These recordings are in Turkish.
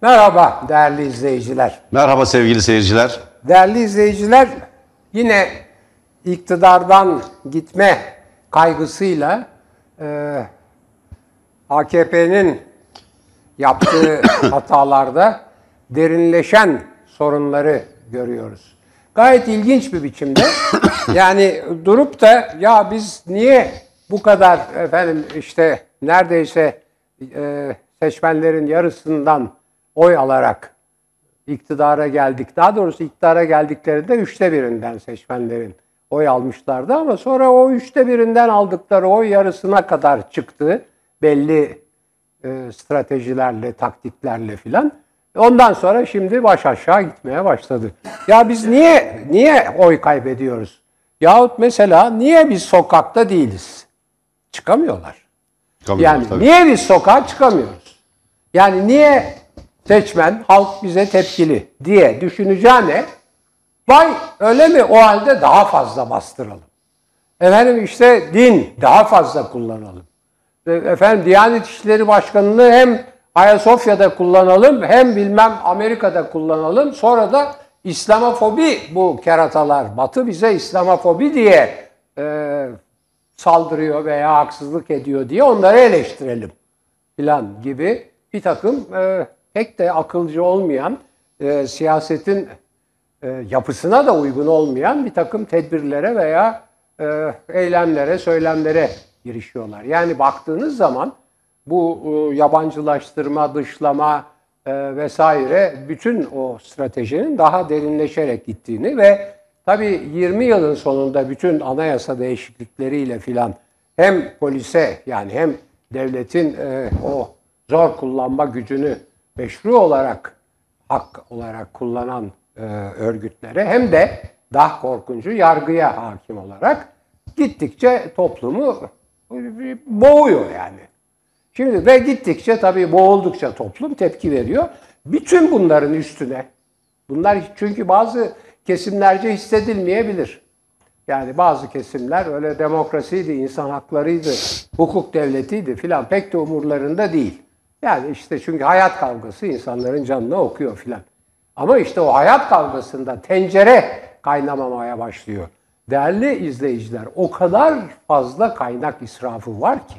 Merhaba değerli izleyiciler. Merhaba sevgili seyirciler. Değerli izleyiciler, yine iktidardan gitme kaygısıyla e, AKP'nin yaptığı hatalarda derinleşen sorunları görüyoruz. Gayet ilginç bir biçimde. Yani durup da ya biz niye bu kadar efendim işte neredeyse e, seçmenlerin yarısından oy alarak iktidara geldik. Daha doğrusu iktidara geldiklerinde üçte birinden seçmenlerin oy almışlardı ama sonra o üçte birinden aldıkları oy yarısına kadar çıktı. Belli e, stratejilerle, taktiklerle filan. Ondan sonra şimdi baş aşağı gitmeye başladı. Ya biz niye niye oy kaybediyoruz? Yahut mesela niye biz sokakta değiliz? Çıkamıyorlar. Çıkamıyorlar, yani tabii. niye biz sokağa çıkamıyoruz? Yani niye seçmen, halk bize tepkili diye düşüneceğine vay öyle mi o halde daha fazla bastıralım. Efendim işte din daha fazla kullanalım. E, Efendim Diyanet İşleri Başkanı'nı hem Ayasofya'da kullanalım hem bilmem Amerika'da kullanalım. Sonra da İslamofobi bu keratalar. Batı bize İslamofobi diye e, saldırıyor veya haksızlık ediyor diye onları eleştirelim filan gibi bir takım e, pek de akılcı olmayan e, siyasetin e, yapısına da uygun olmayan bir takım tedbirlere veya e, eylemlere, söylemlere girişiyorlar. Yani baktığınız zaman bu e, yabancılaştırma, dışlama e, vesaire bütün o stratejinin daha derinleşerek gittiğini ve tabii 20 yılın sonunda bütün anayasa değişiklikleriyle filan hem polise yani hem devletin e, o zor kullanma gücünü meşru olarak hak olarak kullanan e, örgütlere hem de daha korkuncu yargıya hakim olarak gittikçe toplumu boğuyor yani. Şimdi ve gittikçe tabii boğuldukça toplum tepki veriyor. Bütün bunların üstüne bunlar çünkü bazı kesimlerce hissedilmeyebilir. Yani bazı kesimler öyle demokrasiydi, insan haklarıydı, hukuk devletiydi filan pek de umurlarında değil. Yani işte çünkü hayat kavgası insanların canına okuyor filan. Ama işte o hayat kavgasında tencere kaynamamaya başlıyor. Değerli izleyiciler o kadar fazla kaynak israfı var ki,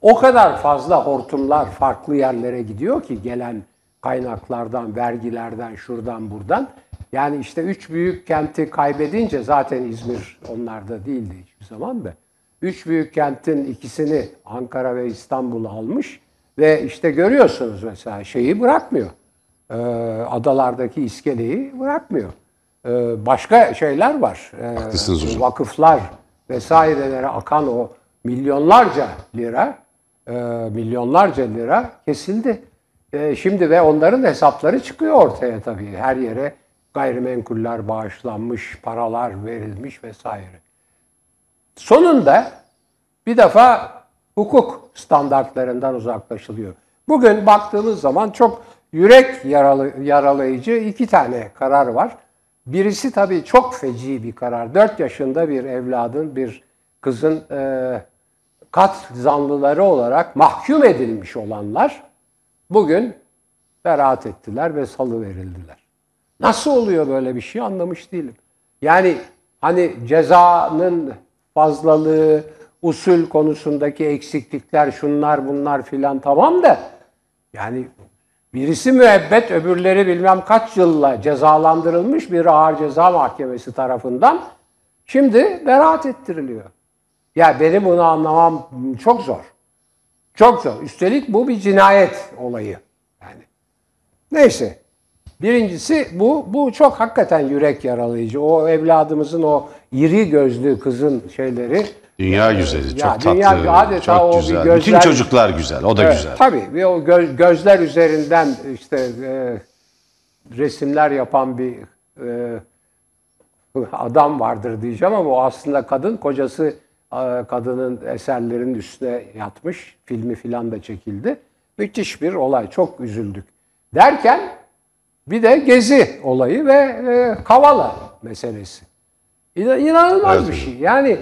o kadar fazla hortumlar farklı yerlere gidiyor ki gelen kaynaklardan, vergilerden, şuradan buradan. Yani işte üç büyük kenti kaybedince zaten İzmir onlarda değildi hiçbir zaman da. Üç büyük kentin ikisini Ankara ve İstanbul almış ve işte görüyorsunuz mesela şeyi bırakmıyor. Ee, adalardaki iskeleyi bırakmıyor. Ee, başka şeyler var. Ee, Haklısınız hocam. Vakıflar vesairelere akan o milyonlarca lira, e, milyonlarca lira kesildi. E, şimdi ve onların hesapları çıkıyor ortaya tabii. Her yere gayrimenkuller bağışlanmış, paralar verilmiş vesaire. Sonunda bir defa hukuk standartlarından uzaklaşılıyor. Bugün baktığımız zaman çok yürek yaralı, yaralayıcı iki tane karar var. Birisi tabii çok feci bir karar. 4 yaşında bir evladın, bir kızın e, kat zanlıları olarak mahkum edilmiş olanlar bugün beraat ettiler ve salı verildiler. Nasıl oluyor böyle bir şey anlamış değilim. Yani hani cezanın fazlalığı, usul konusundaki eksiklikler, şunlar bunlar filan tamam da yani birisi müebbet, öbürleri bilmem kaç yılla cezalandırılmış bir ağır ceza mahkemesi tarafından şimdi beraat ettiriliyor. Ya benim bunu anlamam çok zor. Çok zor. Üstelik bu bir cinayet olayı. Yani neyse. Birincisi bu bu çok hakikaten yürek yaralayıcı. O evladımızın o iri gözlü kızın şeyleri Dünya güzeli, ya çok dünya tatlı, adeta çok o bir güzel. gözler- Bütün çocuklar güzel, o da Evet, güzel. Tabii ve o gö- gözler üzerinden işte e, resimler yapan bir e, adam vardır diyeceğim ama o aslında kadın. Kocası e, kadının eserlerinin üstüne yatmış. Filmi filan da çekildi. Müthiş bir olay. Çok üzüldük. Derken bir de gezi olayı ve e, Kavala meselesi. İna- İnanılmaz Evet. bir şey. Yani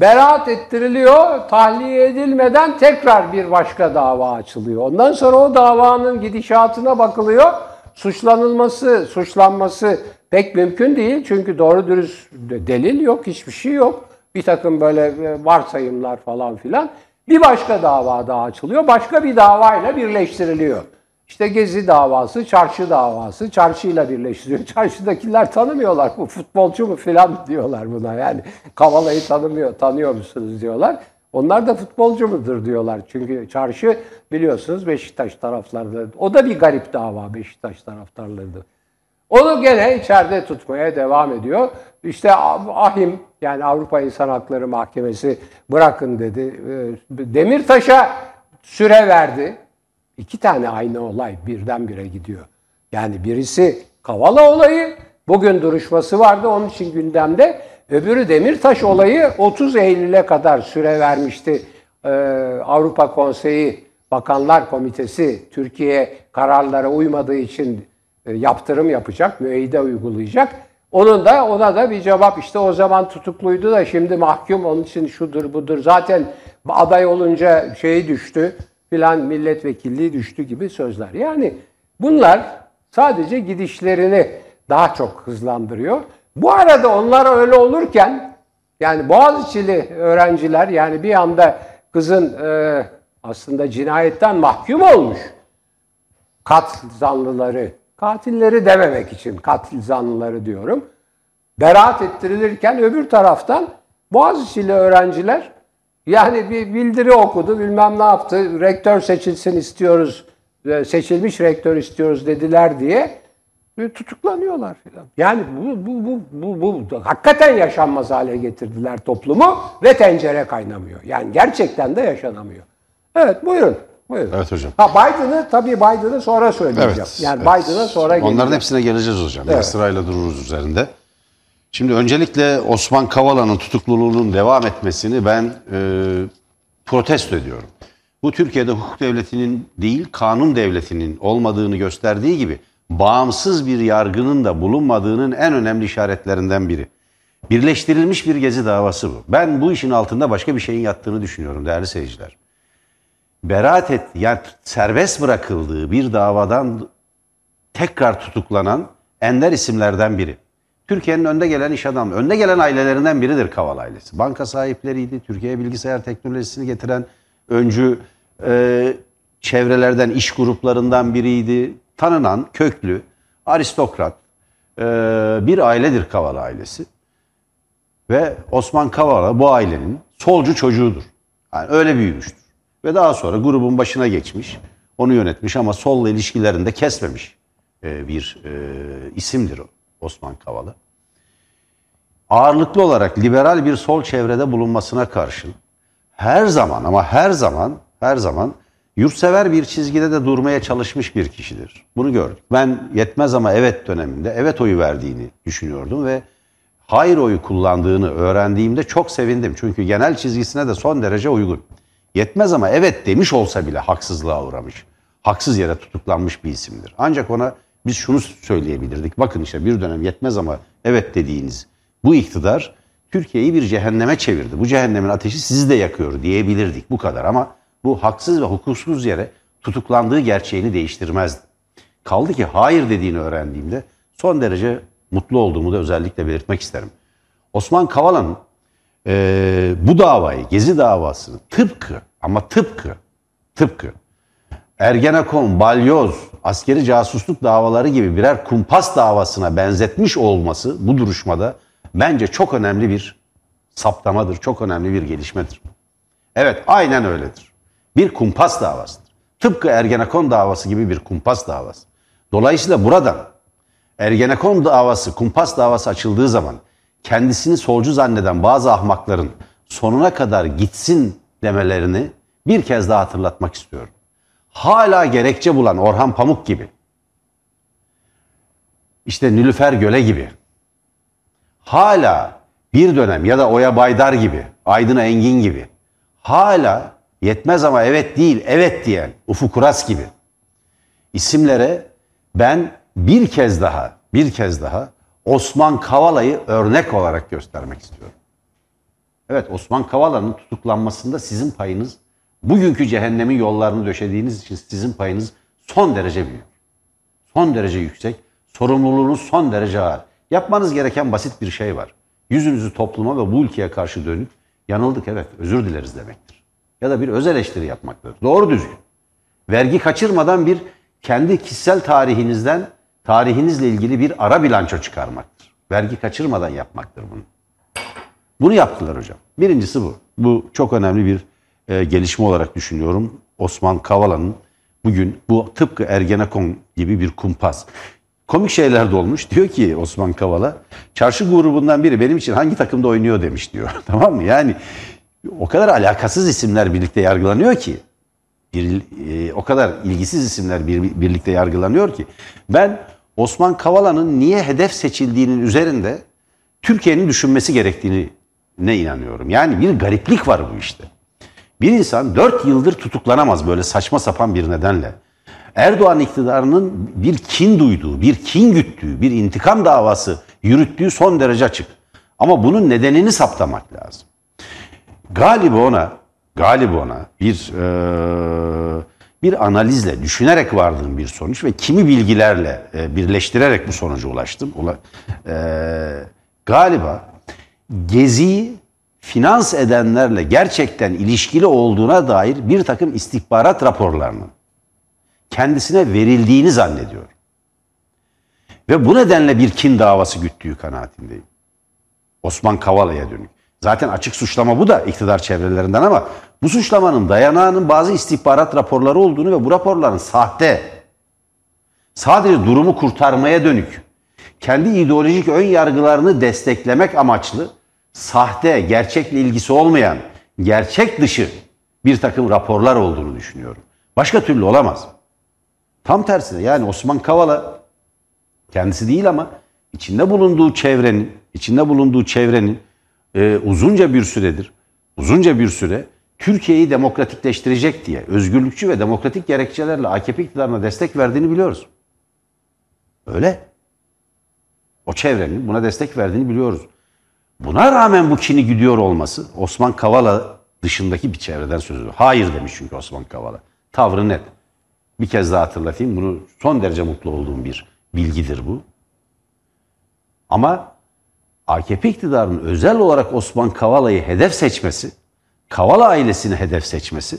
Beraat ettiriliyor, tahliye edilmeden tekrar bir başka dava açılıyor. Ondan sonra o davanın gidişatına bakılıyor. Suçlanılması, suçlanması pek mümkün değil. Çünkü doğru dürüst delil yok, hiçbir şey yok. Bir takım böyle e, varsayımlar falan filan. Bir başka dava daha açılıyor. Başka bir davayla birleştiriliyor. İşte Gezi davası, çarşı davası, çarşıyla birleştiriyor. Çarşıdakiler tanımıyorlar. Bu futbolcu mu filan diyorlar buna. Yani Kavala'yı tanımıyor, tanıyor musunuz diyorlar. Onlar da futbolcu mudur diyorlar. Çünkü çarşı biliyorsunuz Beşiktaş taraftarları. O da bir garip dava Beşiktaş taraftarları. Onu gene içeride tutmaya devam ediyor. İşte Ahim yani Avrupa İnsan Hakları Mahkemesi bırakın dedi. Ee, Demirtaş'a süre verdi. İki tane aynı olay birdenbire gidiyor. Yani birisi Kavala olayı, bugün duruşması vardı onun için gündemde. Öbürü Demirtaş olayı 30 Eylül'e kadar süre vermişti. Ee, Avrupa Konseyi Bakanlar Komitesi Türkiye kararlara uymadığı için e, yaptırım yapacak, müeyyide uygulayacak. Onun da ona da bir cevap işte o zaman tutukluydu da şimdi mahkum onun için şudur budur. Zaten aday olunca şeyi düştü filan milletvekilliği düştü gibi sözler. Yani bunlar sadece gidişlerini daha çok hızlandırıyor. Bu arada onlar öyle olurken yani Boğaziçi'li öğrenciler yani bir anda kızın e, aslında cinayetten mahkum olmuş katil zanlıları, katilleri dememek için katil zanlıları diyorum. Beraat ettirilirken öbür taraftan Boğaziçi'li öğrenciler yani bir bildiri okudu, bilmem ne yaptı, rektör seçilsin istiyoruz, e, seçilmiş rektör istiyoruz dediler diye tutuklanıyorlar filan. Yani bu, bu, bu, bu, bu hakikaten yaşanmaz hale getirdiler toplumu ve tencere kaynamıyor. Yani gerçekten de yaşanamıyor. Evet buyurun. Buyurun. Evet hocam. Ha Biden'ı tabii Biden'ı sonra söyleyeceğim. Evet, yani evet. Biden'a sonra geleceğim. Onların hepsine geleceğiz hocam. Evet. Sırayla dururuz üzerinde. Şimdi öncelikle Osman Kavala'nın tutukluluğunun devam etmesini ben e, protesto ediyorum. Bu Türkiye'de hukuk devletinin değil kanun devletinin olmadığını gösterdiği gibi bağımsız bir yargının da bulunmadığının en önemli işaretlerinden biri. Birleştirilmiş bir gezi davası bu. Ben bu işin altında başka bir şeyin yattığını düşünüyorum değerli seyirciler. Beraat et, yani serbest bırakıldığı bir davadan tekrar tutuklanan ender isimlerden biri. Türkiye'nin önde gelen iş adamı, önde gelen ailelerinden biridir Kaval ailesi. Banka sahipleriydi, Türkiye'ye bilgisayar teknolojisini getiren öncü e, çevrelerden, iş gruplarından biriydi. Tanınan, köklü, aristokrat e, bir ailedir Kavala ailesi. Ve Osman Kavala bu ailenin solcu çocuğudur. Yani öyle büyümüştür. Ve daha sonra grubun başına geçmiş, onu yönetmiş ama solla ilişkilerinde kesmemiş e, bir e, isimdir o. Osman Kavala. Ağırlıklı olarak liberal bir sol çevrede bulunmasına karşın her zaman ama her zaman her zaman yurtsever bir çizgide de durmaya çalışmış bir kişidir. Bunu gördük. Ben yetmez ama evet döneminde evet oyu verdiğini düşünüyordum ve hayır oyu kullandığını öğrendiğimde çok sevindim. Çünkü genel çizgisine de son derece uygun. Yetmez ama evet demiş olsa bile haksızlığa uğramış. Haksız yere tutuklanmış bir isimdir. Ancak ona biz şunu söyleyebilirdik. Bakın işte bir dönem yetmez ama evet dediğiniz bu iktidar Türkiye'yi bir cehenneme çevirdi. Bu cehennemin ateşi sizi de yakıyor diyebilirdik bu kadar ama bu haksız ve hukuksuz yere tutuklandığı gerçeğini değiştirmezdi. Kaldı ki hayır dediğini öğrendiğimde son derece mutlu olduğumu da özellikle belirtmek isterim. Osman Kavala'nın e, bu davayı, Gezi davasını tıpkı ama tıpkı, tıpkı Ergenekon, Balyoz, askeri casusluk davaları gibi birer kumpas davasına benzetmiş olması bu duruşmada bence çok önemli bir saptamadır, çok önemli bir gelişmedir. Evet, aynen öyledir. Bir kumpas davasıdır. Tıpkı Ergenekon davası gibi bir kumpas davası. Dolayısıyla buradan Ergenekon davası, kumpas davası açıldığı zaman kendisini solcu zanneden bazı ahmakların sonuna kadar gitsin demelerini bir kez daha hatırlatmak istiyorum hala gerekçe bulan Orhan Pamuk gibi, işte Nülüfer Göle gibi, hala bir dönem ya da Oya Baydar gibi, Aydın Engin gibi, hala yetmez ama evet değil, evet diyen Ufuk Uras gibi. İsimlere ben bir kez daha, bir kez daha Osman Kavala'yı örnek olarak göstermek istiyorum. Evet Osman Kavala'nın tutuklanmasında sizin payınız, bugünkü cehennemin yollarını döşediğiniz için sizin payınız son derece büyük. Son derece yüksek. Sorumluluğunuz son derece ağır. Yapmanız gereken basit bir şey var. Yüzünüzü topluma ve bu ülkeye karşı dönüp yanıldık evet özür dileriz demektir. Ya da bir öz eleştiri yapmaktır. Doğru düzgün. Vergi kaçırmadan bir kendi kişisel tarihinizden tarihinizle ilgili bir ara bilanço çıkarmaktır. Vergi kaçırmadan yapmaktır bunu. Bunu yaptılar hocam. Birincisi bu. Bu çok önemli bir e, gelişme olarak düşünüyorum. Osman Kavala'nın bugün bu tıpkı Ergenekon gibi bir kumpas. Komik şeyler de olmuş. Diyor ki Osman Kavala, çarşı grubundan biri benim için hangi takımda oynuyor demiş diyor. tamam mı? Yani o kadar alakasız isimler birlikte yargılanıyor ki bir, e, o kadar ilgisiz isimler bir, birlikte yargılanıyor ki ben Osman Kavala'nın niye hedef seçildiğinin üzerinde Türkiye'nin düşünmesi gerektiğini ne inanıyorum. Yani bir gariplik var bu işte. Bir insan dört yıldır tutuklanamaz böyle saçma sapan bir nedenle. Erdoğan iktidarının bir kin duyduğu, bir kin güttüğü, bir intikam davası yürüttüğü son derece açık. Ama bunun nedenini saptamak lazım. Galiba ona, galiba ona bir e, bir analizle, düşünerek vardığım bir sonuç ve kimi bilgilerle e, birleştirerek bu sonuca ulaştım. Ula, e, galiba Gezi'yi finans edenlerle gerçekten ilişkili olduğuna dair bir takım istihbarat raporlarının kendisine verildiğini zannediyor. Ve bu nedenle bir kin davası güttüğü kanaatindeyim. Osman Kavala'ya dönük. Zaten açık suçlama bu da iktidar çevrelerinden ama bu suçlamanın dayanağının bazı istihbarat raporları olduğunu ve bu raporların sahte, sadece durumu kurtarmaya dönük, kendi ideolojik ön yargılarını desteklemek amaçlı sahte, gerçekle ilgisi olmayan, gerçek dışı bir takım raporlar olduğunu düşünüyorum. Başka türlü olamaz. Tam tersine yani Osman Kavala kendisi değil ama içinde bulunduğu çevrenin, içinde bulunduğu çevrenin e, uzunca bir süredir, uzunca bir süre Türkiye'yi demokratikleştirecek diye özgürlükçü ve demokratik gerekçelerle AKP iktidarına destek verdiğini biliyoruz. Öyle. O çevrenin buna destek verdiğini biliyoruz. Buna rağmen bu kini gidiyor olması Osman Kavala dışındaki bir çevreden söz ediyor. Hayır demiş çünkü Osman Kavala. Tavrı net. Bir kez daha hatırlatayım. Bunu son derece mutlu olduğum bir bilgidir bu. Ama AKP iktidarının özel olarak Osman Kavala'yı hedef seçmesi, Kavala ailesini hedef seçmesi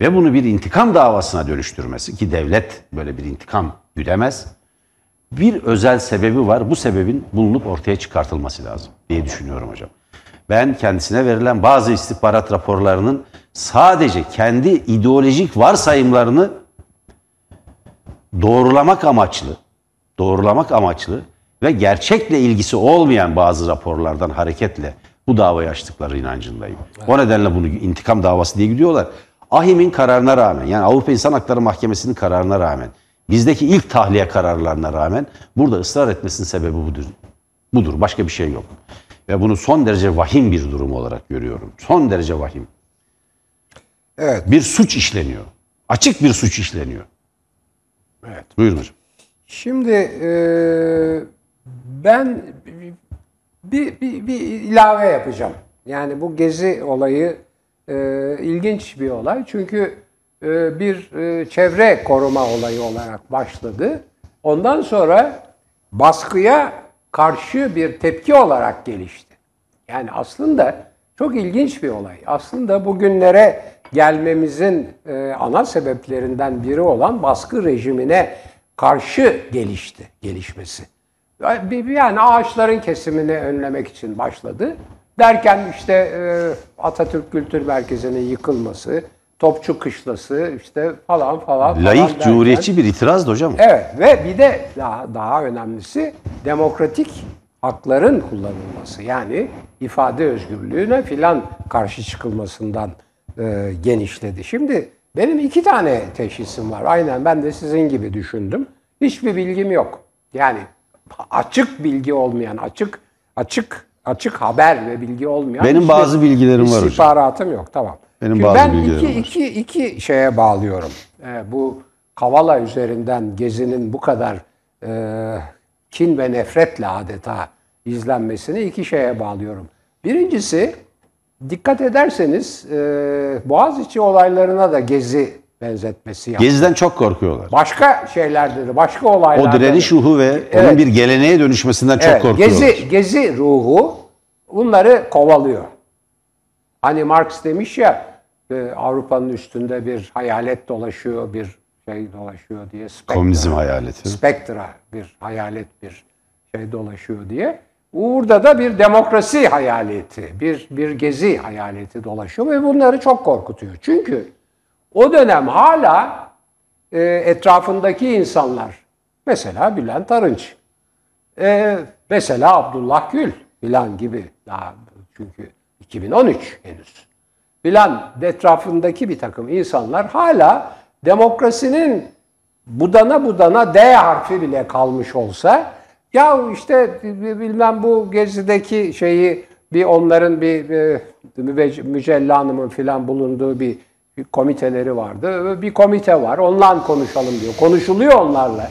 ve bunu bir intikam davasına dönüştürmesi ki devlet böyle bir intikam güdemez. Bir özel sebebi var. Bu sebebin bulunup ortaya çıkartılması lazım diye düşünüyorum hocam. Ben kendisine verilen bazı istihbarat raporlarının sadece kendi ideolojik varsayımlarını doğrulamak amaçlı, doğrulamak amaçlı ve gerçekle ilgisi olmayan bazı raporlardan hareketle bu davayı açtıkları inancındayım. Evet. O nedenle bunu intikam davası diye gidiyorlar. Ahim'in kararına rağmen yani Avrupa İnsan Hakları Mahkemesi'nin kararına rağmen bizdeki ilk tahliye kararlarına rağmen burada ısrar etmesinin sebebi budur. Budur. Başka bir şey yok. Ve bunu son derece vahim bir durum olarak görüyorum. Son derece vahim. Evet. Bir suç işleniyor. Açık bir suç işleniyor. Evet. Buyurun hocam. Şimdi e, ben bir, bir, bir ilave yapacağım. Yani bu gezi olayı e, ilginç bir olay. Çünkü bir e, çevre koruma olayı olarak başladı. Ondan sonra baskıya karşı bir tepki olarak gelişti. Yani aslında çok ilginç bir olay. Aslında bugünlere gelmemizin e, ana sebeplerinden biri olan baskı rejimine karşı gelişti, gelişmesi. Yani ağaçların kesimini önlemek için başladı. Derken işte e, Atatürk Kültür Merkezi'nin yıkılması, Topçu Kışlası işte falan falan. Layık, falan cumhuriyetçi bir itiraz da hocam. Evet ve bir de daha, daha önemlisi demokratik hakların kullanılması. Yani ifade özgürlüğüne filan karşı çıkılmasından e, genişledi. Şimdi benim iki tane teşhisim var. Aynen ben de sizin gibi düşündüm. Hiçbir bilgim yok. Yani açık bilgi olmayan, açık açık açık haber ve bilgi olmayan Benim bazı bilgilerim var hocam. İstihbaratım yok. Tamam. Benim bazı ben iki, var. iki, iki şeye bağlıyorum. Ee, bu Kavala üzerinden Gezi'nin bu kadar e, kin ve nefretle adeta izlenmesini iki şeye bağlıyorum. Birincisi dikkat ederseniz e, Boğaziçi olaylarına da gezi benzetmesi yaptı. Geziden çok korkuyorlar. Başka şeylerde de, başka olaylarda O direniş ruhu ve Evet. onun bir geleneğe dönüşmesinden çok Evet, korkuyorlar. gezi, gezi ruhu bunları kovalıyor. Hani Marx demiş ya e, Avrupa'nın üstünde bir hayalet dolaşıyor, bir şey dolaşıyor diye. Spectre. Komünizm hayaleti. Spectra bir hayalet bir şey dolaşıyor diye. Burada da bir demokrasi hayaleti, bir bir gezi hayaleti dolaşıyor ve bunları çok korkutuyor. Çünkü o dönem hala e, etrafındaki insanlar, mesela Bülent Arınç, e, mesela Abdullah Gül filan gibi daha çünkü 2013 henüz. Filan etrafındaki bir takım insanlar hala demokrasinin budana budana D harfi bile kalmış olsa ya işte bilmem bu gezideki şeyi bir onların bir, bir Mübe- Mücella Hanım'ın filan bulunduğu bir, bir komiteleri vardı. Bir komite var. Onunla konuşalım diyor. Konuşuluyor onlarla.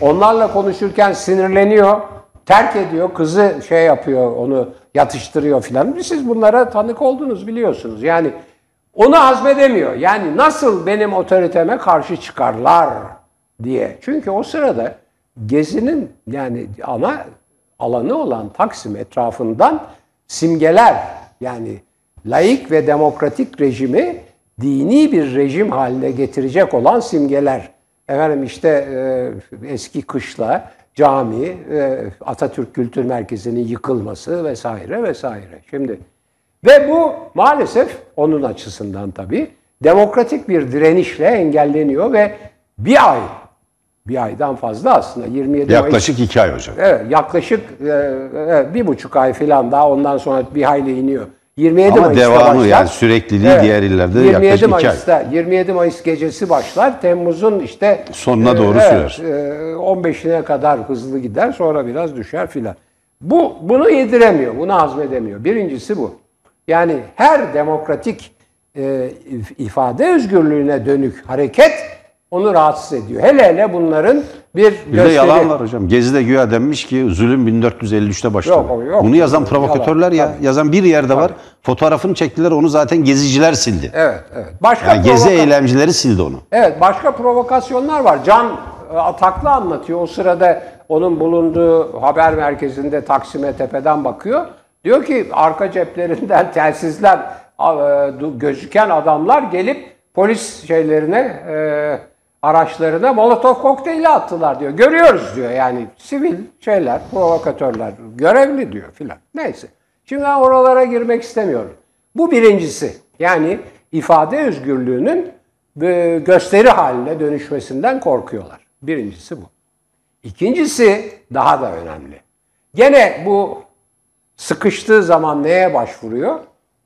Onlarla konuşurken sinirleniyor. Terk ediyor. Kızı şey yapıyor. Onu yatıştırıyor filan. Siz bunlara tanık oldunuz biliyorsunuz. Yani onu hazmedemiyor. Yani nasıl benim otoriteme karşı çıkarlar diye. Çünkü o sırada Gezi'nin yani ana alanı olan Taksim etrafından simgeler yani laik ve demokratik rejimi dini bir rejim haline getirecek olan simgeler. Efendim işte e, eski kışla, cami, Atatürk Kültür Merkezi'nin yıkılması vesaire vesaire. Şimdi ve bu maalesef onun açısından tabii demokratik bir direnişle engelleniyor ve bir ay, bir aydan fazla aslında 27 Mayıs Yaklaşık iki ay hocam. Evet, yaklaşık e, e, bir buçuk ay falan daha ondan sonra bir hayli iniyor. 27 Ama Mayıs'ta devamı başlar. yani sürekliliği diğer illerde 27 yaklaşık iki ay. Mayıs'ta, 27 Mayıs gecesi başlar. Temmuz'un işte Sonuna doğru evet, sürer. e, 15'ine kadar hızlı gider sonra biraz düşer filan. Bu bunu yediremiyor, bunu hazmedemiyor. Birincisi bu. Yani her demokratik e, if- ifade özgürlüğüne dönük hareket onu rahatsız ediyor. Hele hele bunların bir Bir de yalan var hocam. Gezi'de güya denmiş ki zulüm 1453'te başladı. Yok, yok. Bunu yazan provokatörler Yalan, ya. Yazan bir yerde var. Fotoğrafını çektiler onu zaten geziciler sildi. Evet, evet. Başka Yani gezi eylemcileri sildi onu. Evet, başka provokasyonlar var. Can e, Ataklı anlatıyor. O sırada onun bulunduğu haber merkezinde Taksim'e tepeden bakıyor. Diyor ki arka ceplerinden telsizler e, gözüken adamlar gelip polis şeylerine e, araçlarına molotof kokteyli attılar diyor. Görüyoruz diyor yani sivil şeyler, provokatörler, görevli diyor filan. Neyse. Şimdi ben oralara girmek istemiyorum. Bu birincisi. Yani ifade özgürlüğünün e, gösteri haline dönüşmesinden korkuyorlar. Birincisi bu. İkincisi daha da önemli. Gene bu sıkıştığı zaman neye başvuruyor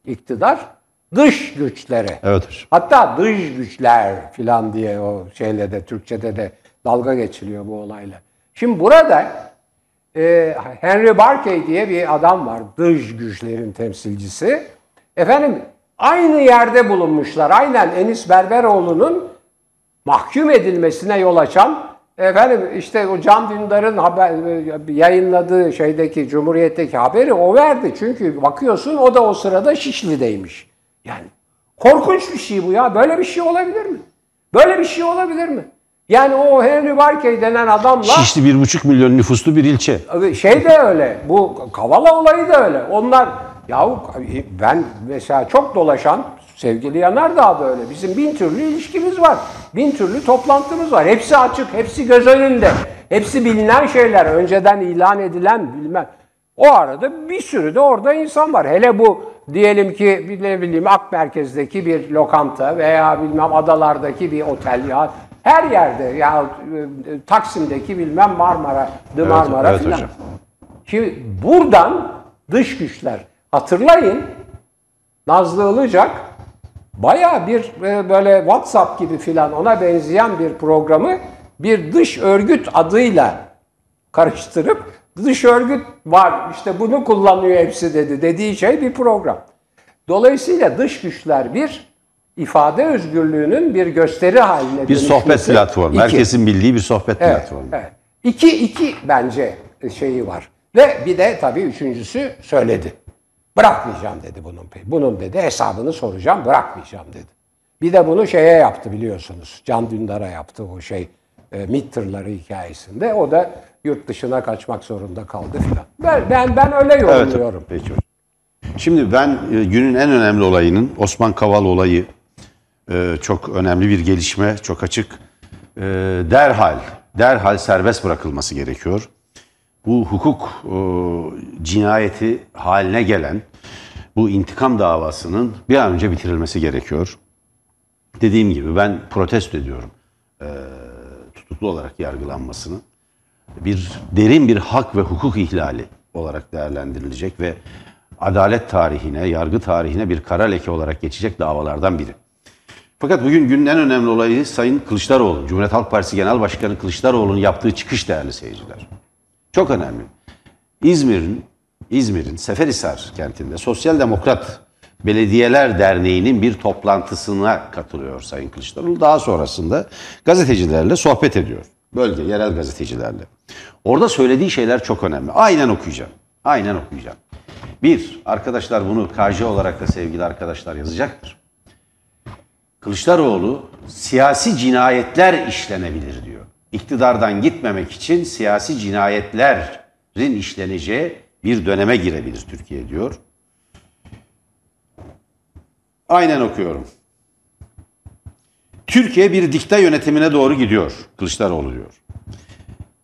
iktidar? Dış güçlere. Evet hocam. Hatta dış güçler filan diye o şeyle de Türkçe'de de dalga geçiliyor bu olayla. Şimdi burada e, Henry Barkey diye bir adam var. Dış güçlerin temsilcisi. Efendim aynı yerde bulunmuşlar. Aynen Enis Berberoğlu'nun mahkum edilmesine yol açan efendim işte o Can Dündar'ın haber, yayınladığı şeydeki Cumhuriyet'teki haberi o verdi. Çünkü bakıyorsun o da o sırada Şişli'deymiş. Yani korkunç bir şey bu ya. Böyle bir şey olabilir mi? Böyle bir şey olabilir mi? Yani o Henry Barkey denen adamla Şişli bir buçuk milyon nüfuslu bir ilçe. şey de öyle. Bu Kavala olayı da öyle. Onlar yahu ben mesela çok dolaşan sevgili Yanardağ da öyle. Bizim bin türlü ilişkimiz var. Bin türlü toplantımız var. Hepsi açık, hepsi göz önünde. Hepsi bilinen şeyler. Önceden ilan edilen bilmem. O arada bir sürü de orada insan var. Hele bu diyelim ki bir ne bileyim Ak Merkez'deki bir lokanta veya bilmem adalardaki bir otel ya her yerde ya e, Taksim'deki bilmem Marmara, The Marmara evet filan. hocam. Şimdi buradan dış güçler hatırlayın Nazlı Ilıcak baya bir e, böyle WhatsApp gibi filan ona benzeyen bir programı bir dış örgüt adıyla karıştırıp dış örgüt var işte bunu kullanıyor hepsi dedi dediği şey bir program. Dolayısıyla dış güçler bir ifade özgürlüğünün bir gösteri haline Bir sohbet dönüşmesi. platformu. İki. Herkesin bildiği bir sohbet Evet, platformu. evet. İki, iki bence şeyi var. Ve bir de tabii üçüncüsü söyledi. Bırakmayacağım dedi bunun. Bunun dedi hesabını soracağım bırakmayacağım dedi. Bir de bunu şeye yaptı biliyorsunuz. Can Dündar'a yaptı o şey e, MİT tırları hikayesinde. O da yurt dışına kaçmak zorunda kaldı filan. Ben, ben, ben öyle yorumluyorum. Evet, peki. Şimdi ben e, günün en önemli olayının Osman Kavala olayı e, çok önemli bir gelişme, çok açık. E, derhal, derhal serbest bırakılması gerekiyor. Bu hukuk cinayeti haline gelen bu intikam davasının bir an önce bitirilmesi gerekiyor. Dediğim gibi ben protesto ediyorum tutuklu olarak yargılanmasını. Bir derin bir hak ve hukuk ihlali olarak değerlendirilecek ve adalet tarihine, yargı tarihine bir kara leke olarak geçecek davalardan biri. Fakat bugün günün en önemli olayı Sayın Kılıçdaroğlu, Cumhuriyet Halk Partisi Genel Başkanı Kılıçdaroğlu'nun yaptığı çıkış değerli seyirciler. Çok önemli. İzmir'in İzmir'in Seferisar kentinde Sosyal Demokrat Belediyeler Derneği'nin bir toplantısına katılıyor Sayın Kılıçdaroğlu. Daha sonrasında gazetecilerle sohbet ediyor. Bölge, yerel gazetecilerle. Orada söylediği şeyler çok önemli. Aynen okuyacağım. Aynen okuyacağım. Bir, arkadaşlar bunu KJ olarak da sevgili arkadaşlar yazacaktır. Kılıçdaroğlu siyasi cinayetler işlenebilir diyor. İktidardan gitmemek için siyasi cinayetlerin işleneceği bir döneme girebilir Türkiye diyor. Aynen okuyorum. Türkiye bir dikta yönetimine doğru gidiyor Kılıçdaroğlu diyor.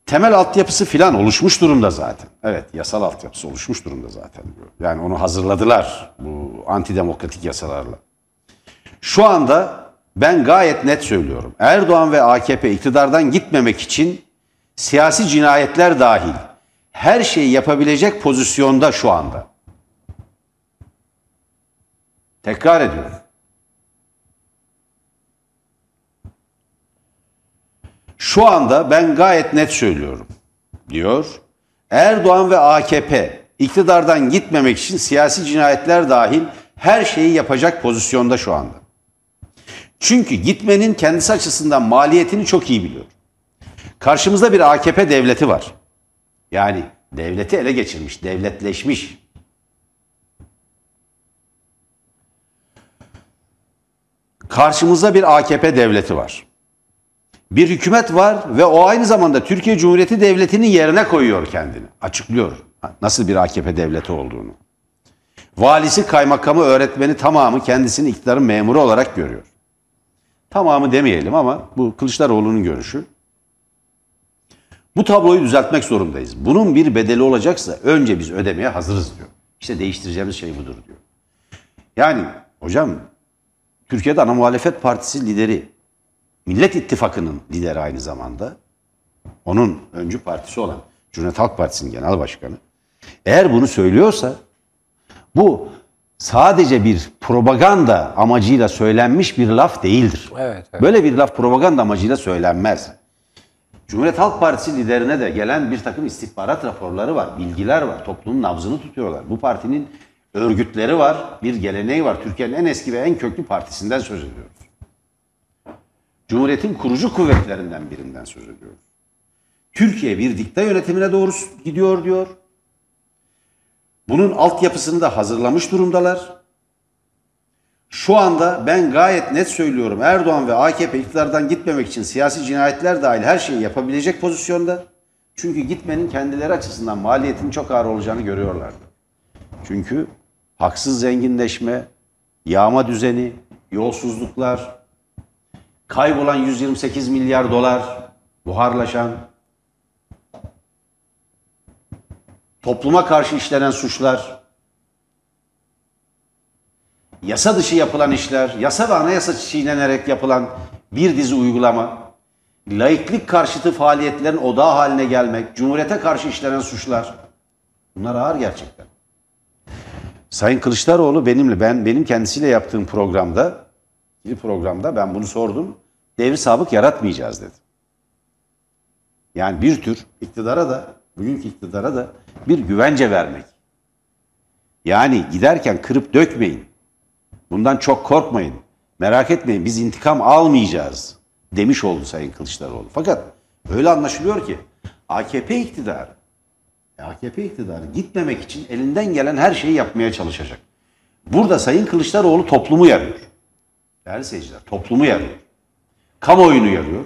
Temel altyapısı filan oluşmuş durumda zaten. Evet yasal altyapısı oluşmuş durumda zaten. Yani onu hazırladılar bu antidemokratik yasalarla. Şu anda ben gayet net söylüyorum. Erdoğan ve AKP iktidardan gitmemek için siyasi cinayetler dahil her şeyi yapabilecek pozisyonda şu anda. Tekrar ediyorum. Şu anda ben gayet net söylüyorum diyor. Erdoğan ve AKP iktidardan gitmemek için siyasi cinayetler dahil her şeyi yapacak pozisyonda şu anda. Çünkü gitmenin kendisi açısından maliyetini çok iyi biliyor. Karşımızda bir AKP devleti var. Yani devleti ele geçirmiş, devletleşmiş. Karşımızda bir AKP devleti var. Bir hükümet var ve o aynı zamanda Türkiye Cumhuriyeti Devleti'nin yerine koyuyor kendini. Açıklıyor nasıl bir AKP devleti olduğunu. Valisi, kaymakamı, öğretmeni tamamı kendisini iktidarın memuru olarak görüyor. Tamamı demeyelim ama bu Kılıçdaroğlu'nun görüşü. Bu tabloyu düzeltmek zorundayız. Bunun bir bedeli olacaksa önce biz ödemeye hazırız diyor. İşte değiştireceğimiz şey budur diyor. Yani hocam Türkiye'de ana muhalefet partisi lideri, Millet İttifakı'nın lideri aynı zamanda, onun öncü partisi olan Cumhuriyet Halk Partisi'nin genel başkanı, eğer bunu söylüyorsa bu sadece bir propaganda amacıyla söylenmiş bir laf değildir. Evet, evet. Böyle bir laf propaganda amacıyla söylenmez. Cumhuriyet Halk Partisi liderine de gelen bir takım istihbarat raporları var, bilgiler var. Toplumun nabzını tutuyorlar. Bu partinin örgütleri var, bir geleneği var. Türkiye'nin en eski ve en köklü partisinden söz ediyoruz. Cumhuriyetin kurucu kuvvetlerinden birinden söz ediyoruz. Türkiye bir dikta yönetimine doğru gidiyor diyor. Bunun altyapısını da hazırlamış durumdalar. Şu anda ben gayet net söylüyorum Erdoğan ve AKP iktidardan gitmemek için siyasi cinayetler dahil her şeyi yapabilecek pozisyonda. Çünkü gitmenin kendileri açısından maliyetin çok ağır olacağını görüyorlardı. Çünkü haksız zenginleşme, yağma düzeni, yolsuzluklar, kaybolan 128 milyar dolar, buharlaşan, topluma karşı işlenen suçlar, yasa dışı yapılan işler, yasa ve anayasa çiğnenerek yapılan bir dizi uygulama, laiklik karşıtı faaliyetlerin odağı haline gelmek, cumhuriyete karşı işlenen suçlar. Bunlar ağır gerçekten. Sayın Kılıçdaroğlu benimle, ben benim kendisiyle yaptığım programda, programda ben bunu sordum. Devri sabık yaratmayacağız dedi. Yani bir tür iktidara da, bugünkü iktidara da bir güvence vermek. Yani giderken kırıp dökmeyin. Bundan çok korkmayın. Merak etmeyin biz intikam almayacağız demiş oldu Sayın Kılıçdaroğlu. Fakat öyle anlaşılıyor ki AKP iktidarı E, AKP iktidarı gitmemek için elinden gelen her şeyi yapmaya çalışacak. Burada Sayın Kılıçdaroğlu toplumu yarıyor. Değerli seyirciler, toplumu yarıyor. Kamuoyunu yarıyor.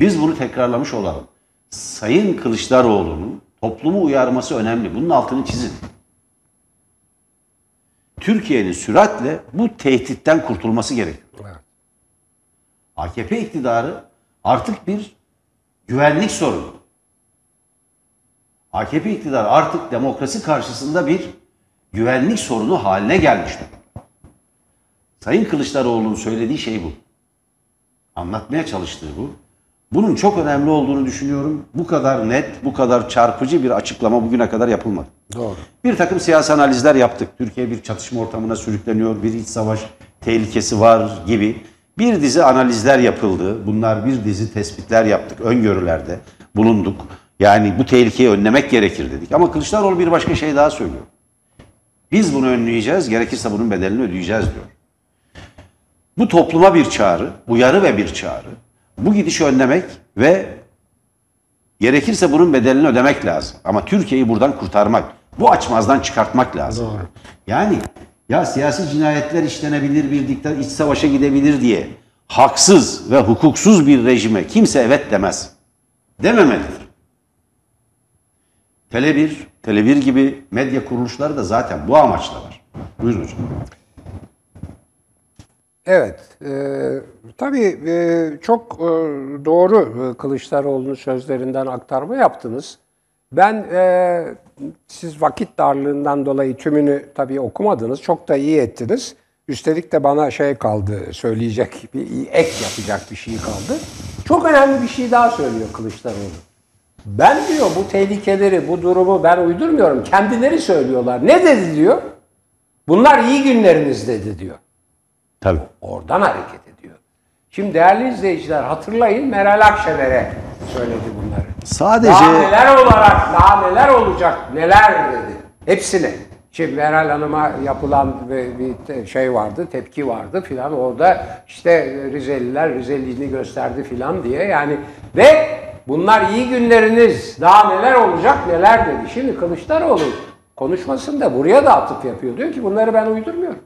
Biz bunu tekrarlamış olalım. Sayın Kılıçdaroğlu'nun toplumu uyarması önemli. Bunun altını çizin. Türkiye'nin süratle bu tehditten kurtulması gerekiyor. Evet. AKP iktidarı artık bir güvenlik sorunu. AKP iktidarı artık demokrasi karşısında bir güvenlik sorunu haline gelmiştir. Sayın Kılıçdaroğlu'nun söylediği şey bu. Anlatmaya çalıştığı bu. Bunun çok önemli olduğunu düşünüyorum. Bu kadar net, bu kadar çarpıcı bir açıklama bugüne kadar yapılmadı. Doğru. Bir takım siyasi analizler yaptık. Türkiye bir çatışma ortamına sürükleniyor, bir iç savaş tehlikesi var gibi. Bir dizi analizler yapıldı. Bunlar bir dizi tespitler yaptık. Öngörülerde bulunduk. Yani bu tehlikeyi önlemek gerekir dedik. Ama Kılıçdaroğlu bir başka şey daha söylüyor. Biz bunu önleyeceğiz, gerekirse bunun bedelini ödeyeceğiz diyor. Bu topluma bir çağrı, uyarı ve bir çağrı. Bu gidişi önlemek ve gerekirse bunun bedelini ödemek lazım. Ama Türkiye'yi buradan kurtarmak, bu açmazdan çıkartmak lazım. Doğru. Yani ya siyasi cinayetler işlenebilir, bir diktat iç savaşa gidebilir diye haksız ve hukuksuz bir rejime kimse evet demez. Dememelidir. Tele1, Tele1 gibi medya kuruluşları da zaten bu amaçla var. Buyurun hocam. Evet, e, tabii e, çok e, doğru e, Kılıçdaroğlu'nun sözlerinden aktarma yaptınız. Ben e, siz vakit darlığından dolayı tümünü tabii okumadınız, çok da iyi ettiniz. Üstelik de bana şey kaldı, söyleyecek bir ek yapacak bir şey kaldı. Çok önemli bir şey daha söylüyor Kılıçdaroğlu. Ben diyor bu tehlikeleri, bu durumu ben uydurmuyorum. Kendileri söylüyorlar. Ne dedi diyor? Bunlar iyi günleriniz dedi diyor. Tabii. Oradan hareket ediyor. Şimdi değerli izleyiciler hatırlayın Meral Akşener'e söyledi bunları. Sadece Daha neler olarak, daha neler olacak, neler dedi. Hepsini. Şimdi Meral Hanım'a yapılan bir şey vardı, tepki vardı filan. Orada işte Rizeliler Rizeliğini gösterdi filan diye yani ve bunlar iyi günleriniz, daha neler olacak, neler dedi. Şimdi Kılıçdaroğlu konuşmasında buraya da atıf yapıyor. Diyor ki bunları ben uydurmuyorum.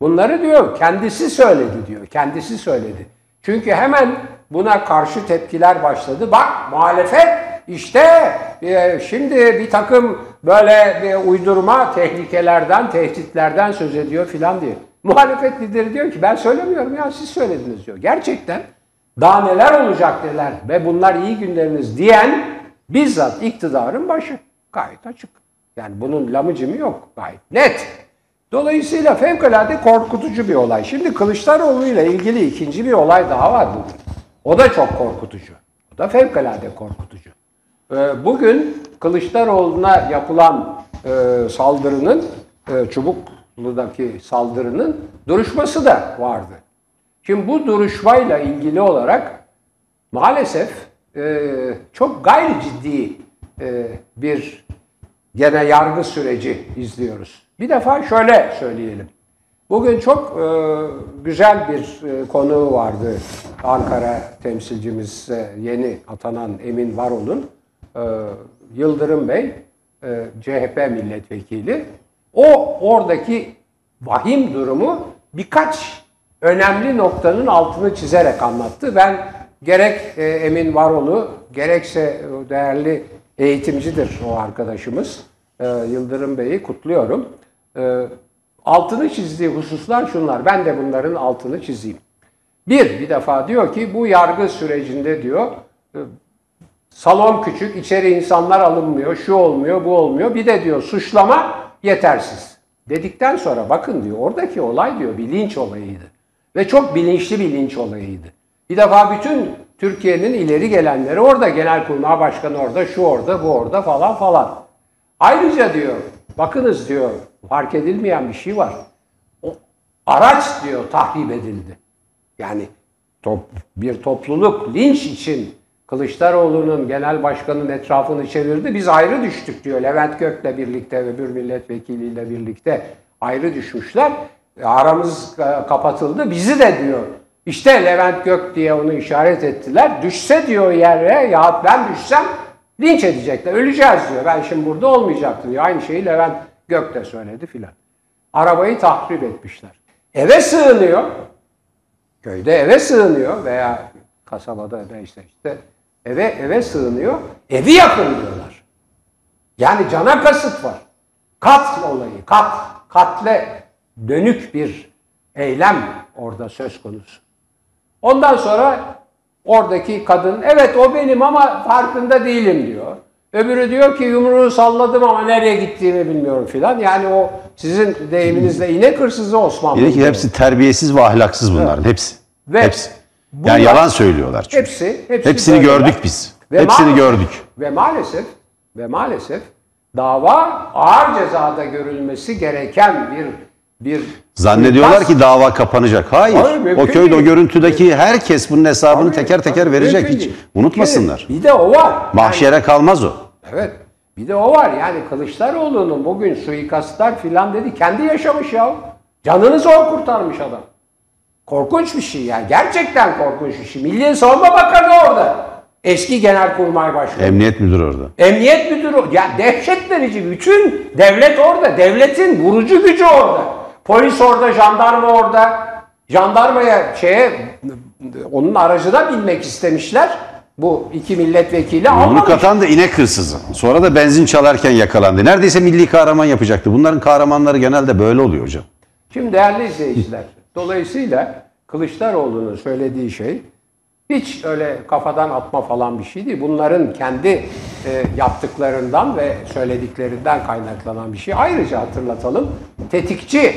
Bunları diyor kendisi söyledi diyor. Kendisi söyledi. Çünkü hemen buna karşı tepkiler başladı. Bak muhalefet işte e, şimdi bir takım böyle bir uydurma tehlikelerden, tehditlerden söz ediyor filan diye. Muhalefet lideri diyor ki ben söylemiyorum ya siz söylediniz diyor. Gerçekten daha neler olacak neler ve bunlar iyi günleriniz diyen bizzat iktidarın başı. Gayet açık. Yani bunun lamıcımı yok. Gayet net. Dolayısıyla fevkalade korkutucu bir olay. Şimdi Kılıçdaroğlu ile ilgili ikinci bir olay daha var bugün. O da çok korkutucu. O da fevkalade korkutucu. Ee, Bugün Kılıçdaroğlu'na yapılan e, saldırının, e, Çubuklu'daki saldırının duruşması da vardı. Şimdi bu duruşmayla ilgili olarak maalesef e, çok gayri ciddi bir gene yargı süreci izliyoruz. Bir defa şöyle söyleyelim. Bugün çok e, güzel bir e, konuğu vardı Ankara temsilcimiz e, yeni atanan Emin Varol'un. E, Yıldırım Bey, e, CHP milletvekili. O oradaki vahim durumu birkaç önemli noktanın altını çizerek anlattı. Ben gerek e, Emin Varol'u gerekse değerli eğitimcidir o arkadaşımız e, Yıldırım Bey'i kutluyorum. E, altını çizdiği hususlar şunlar. Ben de bunların altını çizeyim. Bir, bir defa diyor ki bu yargı sürecinde diyor e, salon küçük, içeri insanlar alınmıyor, şu olmuyor, bu olmuyor. Bir de diyor suçlama yetersiz. Dedikten sonra bakın diyor oradaki olay diyor bir linç olayıydı. Ve çok bilinçli bir linç olayıydı. Bir defa bütün Türkiye'nin ileri gelenleri orada, Genelkurmay Başkanı orada, şu orada, bu orada falan falan. Ayrıca diyor, bakınız diyor, fark edilmeyen bir şey var. O araç diyor tahrip edildi. Yani top, bir topluluk linç için Kılıçdaroğlu'nun genel başkanın etrafını çevirdi. Biz ayrı düştük diyor. Levent Gök'le birlikte ve bir milletvekiliyle birlikte ayrı düşmüşler. E, Aramız e, kapatıldı. Bizi de diyor. İşte Levent Gök diye onu işaret ettiler. Düşse diyor yere ya ben düşsem Linç edecekler. Öleceğiz diyor. Ben şimdi burada olmayacaktım diyor. Aynı şeyi Levent Gök de söyledi filan. Arabayı tahrip etmişler. Eve sığınıyor. Köyde eve sığınıyor veya kasabada neyse işte eve eve sığınıyor. Evi yakın diyorlar. Yani cana kasıt var. Kat olayı, kat, katle dönük bir eylem orada söz konusu. Ondan sonra oradaki kadın evet o benim ama farkında değilim diyor. Öbürü diyor ki yumruğu salladım ama nereye gittiğimi bilmiyorum filan. Yani o sizin deyiminizle inek hırsızı Osman Dedi ki hepsi terbiyesiz ve ahlaksız bunların hepsi. Ve hepsi. bunlar- Yani yalan söylüyorlar çünkü. Hepsi, hepsi Hepsini gördük biz. Ve Hepsini maalesef- gördük. Ve maalesef ve maalesef dava ağır cezada görülmesi gereken bir bir Zannediyorlar suikast- ki dava kapanacak. Hayır. Hayır, o köyde o değil. görüntüdeki herkes bunun hesabını Tabii, teker teker verecek hiç. değil. Unutmasınlar. Bir de o var. Yani- Mahşere kalmaz o. evet. Bir de o var. Yani Kılıçdaroğlu'nun bugün suikastlar filan dedi. Kendi yaşamış ya. Canını zor kurtarmış adam. Korkunç bir şey yani. Gerçekten korkunç bir şey. Milli Savunma Bakanı orada. Eski Genelkurmay Başkanı. Emniyet müdürü orada. Emniyet müdürü, ya dehşet verici bütün devlet orada, devletin vurucu gücü orada. Polis orada, jandarma orada. Jandarmaya şeye onun aracına binmek istemişler. Bu iki milletvekili Bunu almamış. katan da inek hırsızı. Sonra da benzin çalarken yakalandı. Neredeyse milli kahraman yapacaktı. Bunların kahramanları genelde böyle oluyor hocam. Şimdi değerli izleyiciler, dolayısıyla Kılıçdaroğlu'nun söylediği şey hiç öyle kafadan atma falan bir şey değil. Bunların kendi e, yaptıklarından ve söylediklerinden kaynaklanan bir şey. Ayrıca hatırlatalım, tetikçi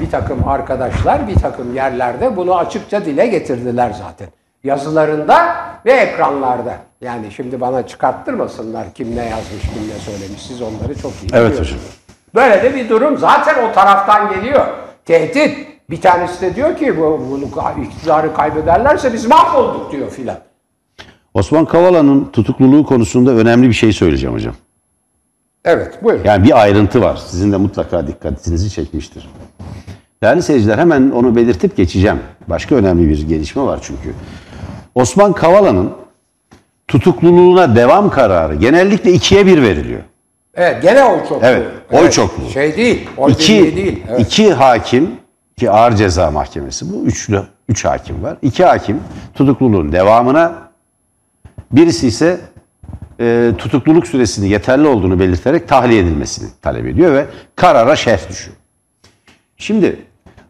bir takım arkadaşlar bir takım yerlerde bunu açıkça dile getirdiler zaten. Yazılarında ve ekranlarda. Yani şimdi bana çıkarttırmasınlar kim ne yazmış, kim ne söylemiş. Siz onları çok iyi Evet biliyorsunuz. hocam. Böyle de bir durum zaten o taraftan geliyor. Tehdit. Bir tanesi de diyor ki bu, bunu iktidarı kaybederlerse biz mahvolduk diyor filan. Osman Kavala'nın tutukluluğu konusunda önemli bir şey söyleyeceğim hocam. Evet buyurun. Yani bir ayrıntı var. Sizin de mutlaka dikkatinizi çekmiştir. Değerli seyirciler hemen onu belirtip geçeceğim. Başka önemli bir gelişme var çünkü. Osman Kavala'nın tutukluluğuna devam kararı genellikle ikiye bir veriliyor. Evet gene oy çokluğu. Evet, oy çokluğu. Şey değil, oy İki, değil. Evet. iki hakim ki ağır ceza mahkemesi bu. Üçlü, üç hakim var. İki hakim tutukluluğun devamına birisi ise e, tutukluluk süresinin yeterli olduğunu belirterek tahliye edilmesini talep ediyor ve karara şerh düşüyor. Şimdi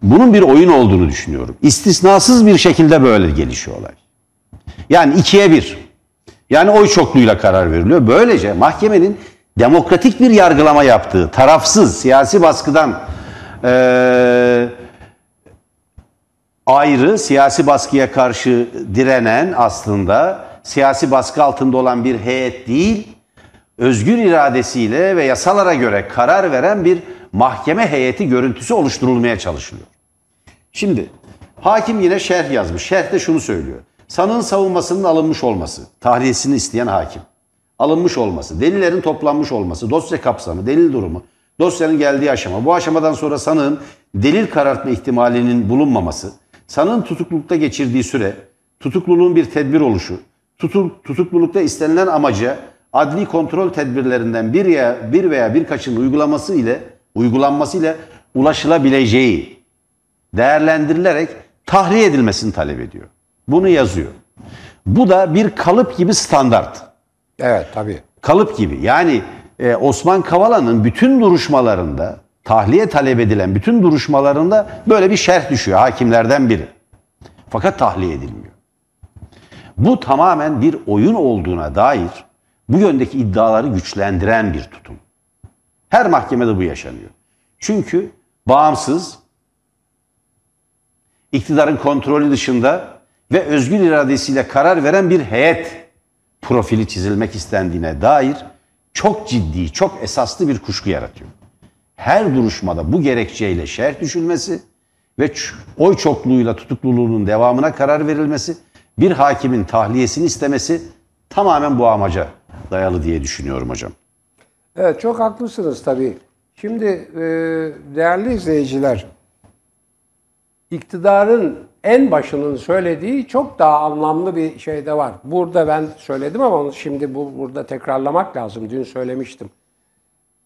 bunun bir oyun olduğunu düşünüyorum. İstisnasız bir şekilde böyle gelişiyor olay. Yani ikiye bir. Yani oy çokluğuyla karar veriliyor. Böylece mahkemenin demokratik bir yargılama yaptığı, tarafsız, siyasi baskıdan eee, ayrı, siyasi baskıya karşı direnen aslında siyasi baskı altında olan bir heyet değil, özgür iradesiyle ve yasalara göre karar veren bir mahkeme heyeti görüntüsü oluşturulmaya çalışılıyor. Şimdi hakim yine şerh yazmış. Şerhte şunu söylüyor. Sanığın savunmasının alınmış olması, tahliyesini isteyen hakim. Alınmış olması, delillerin toplanmış olması, dosya kapsamı, delil durumu, dosyanın geldiği aşama. Bu aşamadan sonra sanığın delil karartma ihtimalinin bulunmaması, sanığın tutuklulukta geçirdiği süre, tutukluluğun bir tedbir oluşu, tutu- tutuklulukta istenilen amaca adli kontrol tedbirlerinden bir ya bir veya birkaçının uygulaması ile uygulanması ile ulaşılabileceği değerlendirilerek tahliye edilmesini talep ediyor. Bunu yazıyor. Bu da bir kalıp gibi standart. Evet tabii. Kalıp gibi. Yani e, Osman Kavala'nın bütün duruşmalarında tahliye talep edilen bütün duruşmalarında böyle bir şerh düşüyor hakimlerden biri. Fakat tahliye edilmiyor. Bu tamamen bir oyun olduğuna dair bu yöndeki iddiaları güçlendiren bir tutum. Her mahkemede bu yaşanıyor. Çünkü bağımsız, iktidarın kontrolü dışında ve özgür iradesiyle karar veren bir heyet profili çizilmek istendiğine dair çok ciddi, çok esaslı bir kuşku yaratıyor. Her duruşmada bu gerekçeyle şerh düşülmesi ve oy çokluğuyla tutukluluğunun devamına karar verilmesi, bir hakimin tahliyesini istemesi tamamen bu amaca dayalı diye düşünüyorum hocam. Evet çok haklısınız tabii. Şimdi e, değerli izleyiciler, iktidarın en başının söylediği çok daha anlamlı bir şey de var. Burada ben söyledim ama şimdi bu burada tekrarlamak lazım. Dün söylemiştim.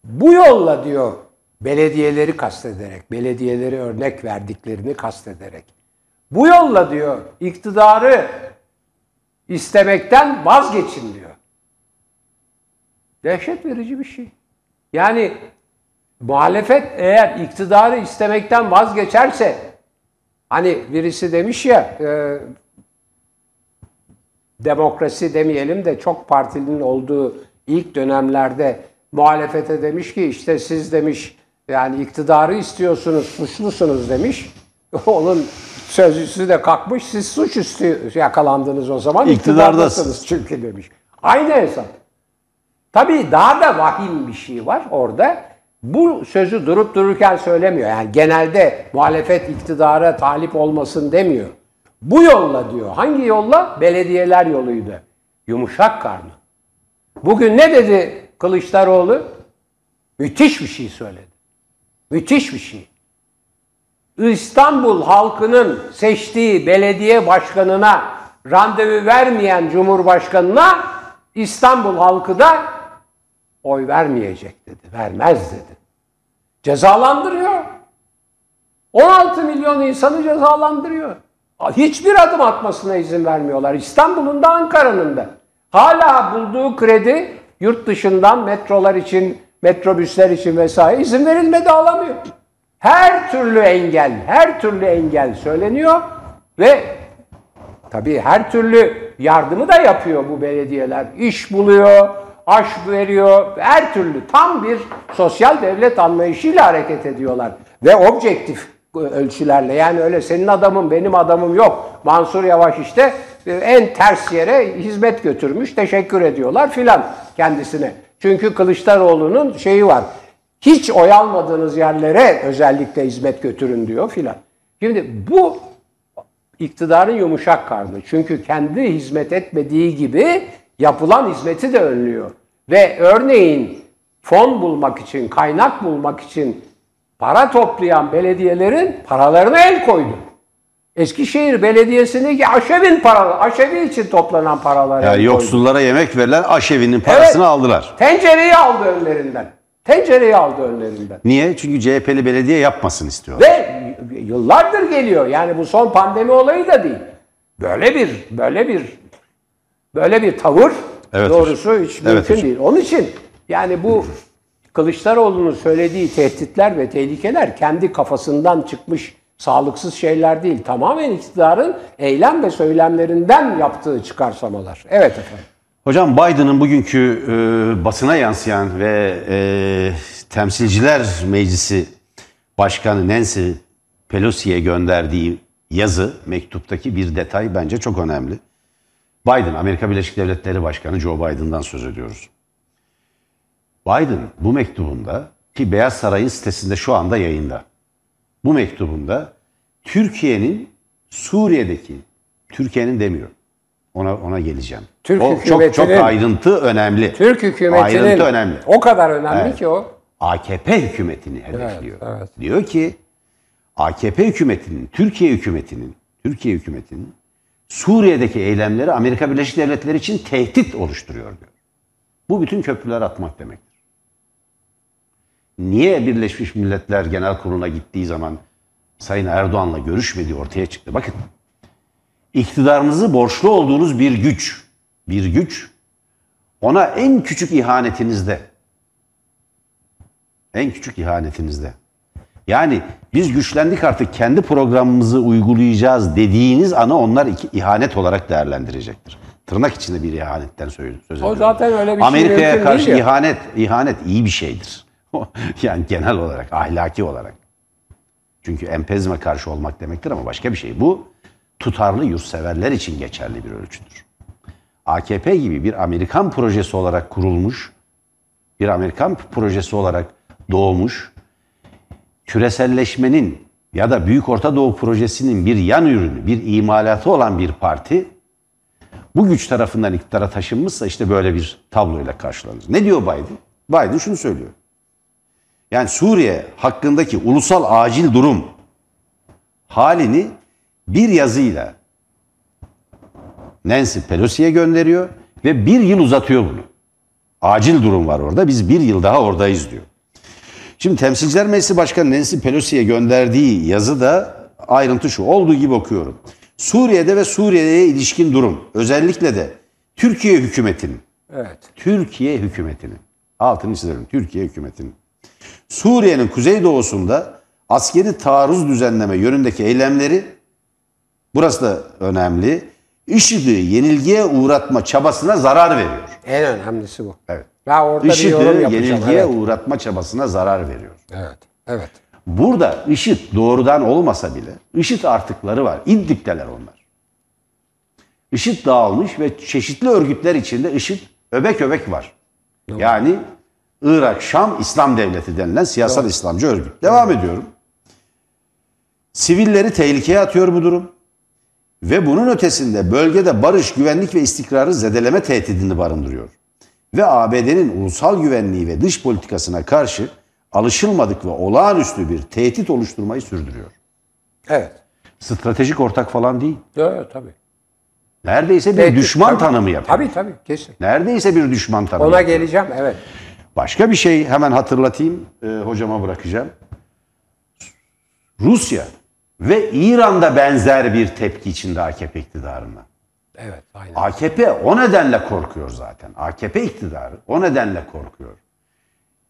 Bu yolla diyor belediyeleri kastederek, belediyeleri örnek verdiklerini kastederek. Bu yolla diyor iktidarı istemekten vazgeçin diyor. Dehşet verici bir şey. Yani muhalefet eğer iktidarı istemekten vazgeçerse hani birisi demiş ya e, demokrasi demeyelim de çok partinin olduğu ilk dönemlerde muhalefete demiş ki işte siz demiş yani iktidarı istiyorsunuz suçlusunuz demiş. Onun sözcüsü de kalkmış siz suçüstü yakalandınız o zaman iktidardasınız çünkü demiş. Aynı hesap. Tabii daha da vahim bir şey var orada. Bu sözü durup dururken söylemiyor. Yani genelde muhalefet iktidara talip olmasın demiyor. Bu yolla diyor. Hangi yolla? Belediyeler yoluydu. Yumuşak karnı. Bugün ne dedi Kılıçdaroğlu? Müthiş bir şey söyledi. Müthiş bir şey. İstanbul halkının seçtiği belediye başkanına randevu vermeyen cumhurbaşkanına İstanbul halkı da oy vermeyecek dedi. Vermez dedi. Cezalandırıyor. 16 milyon insanı cezalandırıyor. Hiçbir adım atmasına izin vermiyorlar. İstanbul'un da Ankara'nın da. Hala bulduğu kredi yurt dışından metrolar için, metrobüsler için vesaire izin verilmedi alamıyor. Her türlü engel, her türlü engel söyleniyor ve tabii her türlü yardımı da yapıyor bu belediyeler. İş buluyor, aş veriyor, her türlü tam bir sosyal devlet anlayışıyla hareket ediyorlar. Ve objektif ölçülerle yani öyle senin adamın benim adamım yok. Mansur Yavaş işte e, en ters yere hizmet götürmüş teşekkür ediyorlar filan kendisine. Çünkü Kılıçdaroğlu'nun şeyi var hiç oy almadığınız yerlere özellikle hizmet götürün diyor filan. Şimdi bu iktidarın yumuşak karnı. Çünkü kendi hizmet etmediği gibi yapılan hizmeti de önlüyor. Ve örneğin fon bulmak için, kaynak bulmak için para toplayan belediyelerin paralarına el koydu. Eskişehir Belediyesi'ndeki aşevin paraları, aşevi için toplanan paralar. Yani yoksullara yemek verilen aşevinin parasını evet, aldılar. Tencereyi aldı önlerinden. Tencereyi aldı önlerinden. Niye? Çünkü CHP'li belediye yapmasın istiyor. Ve yıllardır geliyor. Yani bu son pandemi olayı da değil. Böyle bir böyle bir böyle bir tavır evet, doğrusu hocam. hiç evet, mümkün hocam. değil. Onun için yani bu Kılıçdaroğlu'nun söylediği tehditler ve tehlikeler kendi kafasından çıkmış sağlıksız şeyler değil. Tamamen iktidarın eylem ve söylemlerinden yaptığı çıkarsamalar. Evet efendim. Hocam Biden'ın bugünkü e, basına yansıyan ve e, Temsilciler Meclisi Başkanı Nancy Pelosi'ye gönderdiği yazı, mektuptaki bir detay bence çok önemli. Biden, Amerika Birleşik Devletleri Başkanı Joe Biden'dan söz ediyoruz. Biden bu mektubunda ki Beyaz Saray'ın sitesinde şu anda yayında. Bu mektubunda Türkiye'nin Suriye'deki, Türkiye'nin demiyor. Ona ona geleceğim. Türk o çok çok ayrıntı önemli. Türk hükümetinin ayrıntı önemli. O kadar önemli evet. ki o. AKP hükümetini hedefliyor. Evet, evet. Diyor ki AKP hükümetinin, Türkiye hükümetinin, Türkiye hükümetinin Suriye'deki eylemleri Amerika Birleşik Devletleri için tehdit oluşturuyor diyor. Bu bütün köprüler atmak demektir. Niye Birleşmiş Milletler Genel Kurulu'na gittiği zaman Sayın Erdoğan'la görüşmediği ortaya çıktı. Bakın iktidarınızı borçlu olduğunuz bir güç, bir güç ona en küçük ihanetinizde, en küçük ihanetinizde. Yani biz güçlendik artık kendi programımızı uygulayacağız dediğiniz ana onlar ihanet olarak değerlendirecektir. Tırnak içinde bir ihanetten söz ediyorum. O zaten öyle bir şey Amerika'ya karşı değil ihanet, ihanet iyi bir şeydir. yani genel olarak, ahlaki olarak. Çünkü empezme karşı olmak demektir ama başka bir şey. Bu tutarlı yurtseverler için geçerli bir ölçüdür. AKP gibi bir Amerikan projesi olarak kurulmuş, bir Amerikan projesi olarak doğmuş, küreselleşmenin ya da Büyük Orta Doğu projesinin bir yan ürünü, bir imalatı olan bir parti bu güç tarafından iktidara taşınmışsa işte böyle bir tabloyla karşılanır. Ne diyor Biden? Biden şunu söylüyor. Yani Suriye hakkındaki ulusal acil durum halini bir yazıyla Nancy Pelosi'ye gönderiyor ve bir yıl uzatıyor bunu. Acil durum var orada. Biz bir yıl daha oradayız diyor. Şimdi Temsilciler Meclisi Başkanı Nancy Pelosi'ye gönderdiği yazıda ayrıntı şu. Olduğu gibi okuyorum. Suriye'de ve Suriye'ye ilişkin durum özellikle de Türkiye hükümetinin Evet. Türkiye hükümetinin altını çizelim Türkiye hükümetinin Suriye'nin kuzeydoğusunda askeri taarruz düzenleme yönündeki eylemleri burası da önemli. IŞİD'i yenilgiye uğratma çabasına zarar veriyor. En önemlisi bu. Evet. Ya orada bir IŞİD'i yorum yapacağım. yenilgiye Evet. uğratma çabasına zarar veriyor. evet. Evet. Burada IŞİD doğrudan olmasa bile IŞİD artıkları var. İdlib'deler onlar. IŞİD dağılmış ve çeşitli örgütler içinde IŞİD öbek öbek var. Yani Irak, Şam İslam Devleti denilen siyasal İslamcı örgüt. Devam ediyorum. Sivilleri tehlikeye atıyor bu durum. Ve bunun ötesinde bölgede barış, güvenlik ve istikrarı zedeleme tehdidini barındırıyor. Ve ABD'nin ulusal güvenliği ve dış politikasına karşı alışılmadık ve olağanüstü bir tehdit oluşturmayı sürdürüyor. Evet. Stratejik ortak falan değil. Evet tabii. Neredeyse bir Tehdit, düşman tabii. tanımı yapıyor. Tabii tabii kesin. Neredeyse bir düşman tanımı. Ona yapıyor. geleceğim evet. Başka bir şey hemen hatırlatayım. e, hocama bırakacağım. Rusya ve İran'da benzer bir tepki içinde AKP iktidarına. Evet aynen. AKP o nedenle korkuyor zaten. AKP iktidarı o nedenle korkuyor.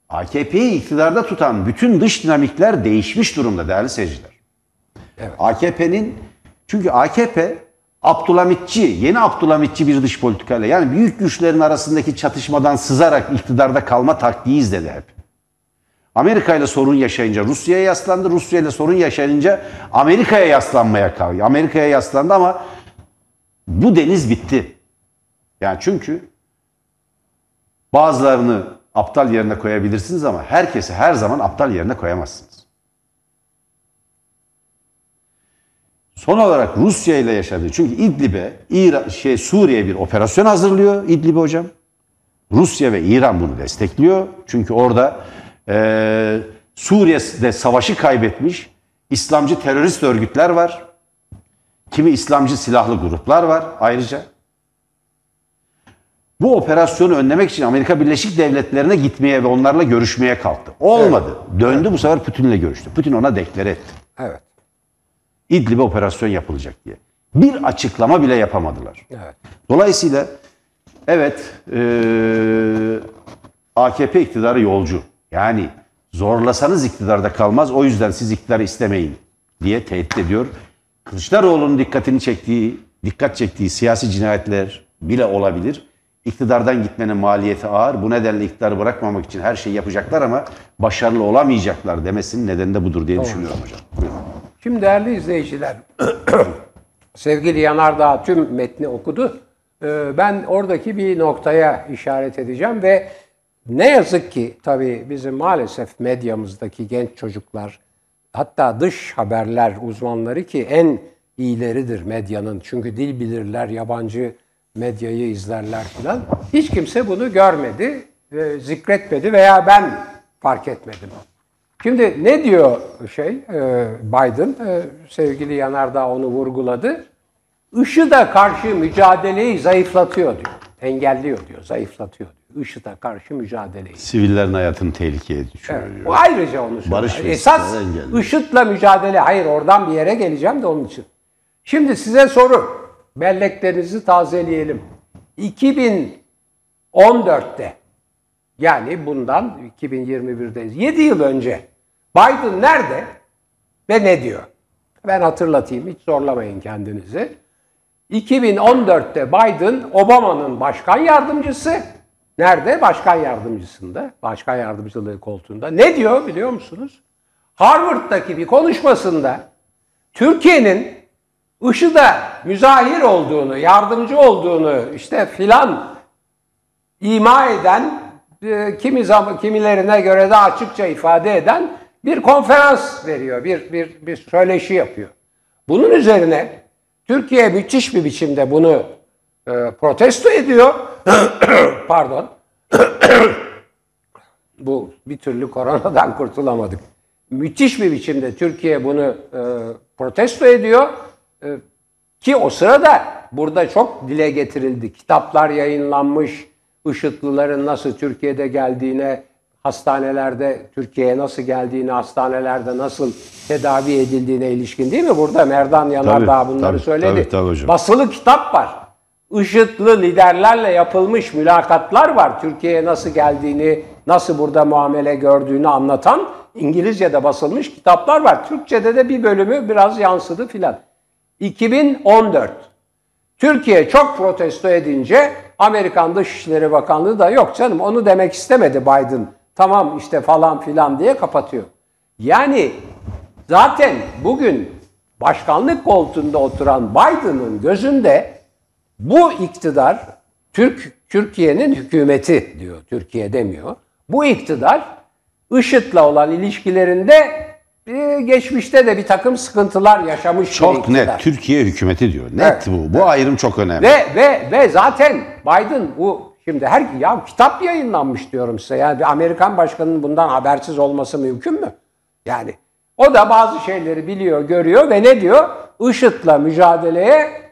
AKP'yi iktidarda tutan bütün dış dinamikler değişmiş durumda değerli seyirciler. Evet. AKP'nin çünkü AKP Abdülhamitçi, yeni Abdülhamitçi bir dış politikayla yani büyük güçlerin arasındaki çatışmadan sızarak iktidarda kalma taktiği izledi hep. Amerika ile sorun yaşayınca Rusya'ya yaslandı. Rusya ile sorun yaşayınca Amerika'ya yaslanmaya kalktı. Amerika'ya yaslandı ama bu deniz bitti. Yani çünkü bazılarını aptal yerine koyabilirsiniz ama herkesi her zaman aptal yerine koyamazsınız. Son olarak Rusya ile yaşadığı çünkü İdlib'e İran, şey Suriye bir operasyon hazırlıyor İdlib'e hocam. Rusya ve İran bunu destekliyor. Çünkü orada eee Suriye'de savaşı kaybetmiş İslamcı terörist örgütler var. Kimi İslamcı silahlı gruplar var ayrıca. Bu operasyonu önlemek için Amerika Birleşik Devletleri'ne gitmeye ve onlarla görüşmeye kalktı. Olmadı. Döndü bu sefer Putin'le görüştü. Putin ona deklare etti. Evet. İdlib'e operasyon yapılacak diye. Bir açıklama bile yapamadılar. Evet. Dolayısıyla evet eee, AKP iktidarı yolcu. Yani zorlasanız iktidarda kalmaz. O yüzden siz iktidarı istemeyin diye tehdit ediyor. Kılıçdaroğlu'nun dikkatini çektiği, dikkat çektiği siyasi cinayetler bile olabilir. İktidardan gitmenin maliyeti ağır. Bu nedenle iktidarı bırakmamak için her şeyi yapacaklar ama başarılı olamayacaklar demesinin nedeni de budur diye düşünüyorum hocam. Buyurun. Şimdi değerli izleyiciler, sevgili Yanardağ tüm metni okudu. Ee, Ben oradaki bir noktaya işaret edeceğim ve ne yazık ki tabii bizim maalesef medyamızdaki genç çocuklar, hatta dış haberler uzmanları ki en iyileridir medyanın. Çünkü dil bilirler, yabancı medyayı izlerler filan. Hiç kimse bunu görmedi, e, zikretmedi veya ben fark etmedim. Şimdi ne diyor şey e, Biden? E, sevgili Yanardağ onu vurguladı. IŞİD'e karşı mücadeleyi zayıflatıyor diyor. Engelliyor diyor, zayıflatıyor diyor. IŞİD'e karşı mücadeleyi. Sivillerin hayatını tehlikeye düşürüyor. Evet, o ayrıca onu söylüyor. Barış Esas. IŞİD'le mücadele. Hayır oradan bir yere geleceğim de onun için. Şimdi size soru. Belleklerinizi tazeleyelim. 2014'te yani bundan 2021'deyiz. 7 yıl önce Biden nerede ve ne diyor? Ben hatırlatayım hiç zorlamayın kendinizi. 2014'te Biden Obama'nın başkan yardımcısı. Nerede? Başkan yardımcısında. Başkan yardımcılığı koltuğunda. Ne diyor biliyor musunuz? Harvard'daki bir konuşmasında Türkiye'nin IŞİD'e müzahir olduğunu, yardımcı olduğunu işte filan ima eden, e, kimi zaman kimilerine göre de açıkça ifade eden bir konferans veriyor, bir bir bir söyleşi yapıyor. Bunun üzerine Türkiye müthiş bir biçimde bunu e, protesto ediyor. Pardon. Bu bir türlü koronadan kurtulamadık. Müthiş bir biçimde Türkiye bunu e, protesto ediyor. e, ki o sırada burada çok dile getirildi. Kitaplar yayınlanmış, IŞİD'lilerin nasıl Türkiye'de geldiğine, hastanelerde Türkiye'ye nasıl geldiğini, hastanelerde nasıl tedavi edildiğine ilişkin değil mi? Burada Merdan Yanardağ Tabii, bunları tabii, söyledi. tabii, tabii hocam. Basılı kitap var. IŞİD'li liderlerle yapılmış mülakatlar var. Türkiye'ye nasıl geldiğini, nasıl burada muamele gördüğünü anlatan İngilizce'de basılmış kitaplar var. Türkçe'de de bir bölümü biraz yansıdı filan. 2014. Türkiye çok protesto edince Amerikan Dışişleri Bakanlığı da yok canım onu demek istemedi Biden. Tamam işte falan filan diye kapatıyor. Yani zaten bugün başkanlık koltuğunda oturan Biden'ın gözünde bu iktidar Türk Türkiye'nin hükümeti diyor. Türkiye demiyor. Bu iktidar IŞİD'le olan ilişkilerinde e, geçmişte de bir takım sıkıntılar yaşamış bir Çok iktidar. net Türkiye hükümeti diyor. Net Evet. bu. Bu ayrım çok önemli. Ve ve ve zaten Biden bu şimdi her ya kitap yayınlanmış diyorum size. Yani bir Amerikan başkanının bundan habersiz olması mümkün mü? Yani o da bazı şeyleri biliyor, görüyor ve ne diyor? IŞİD'le mücadeleye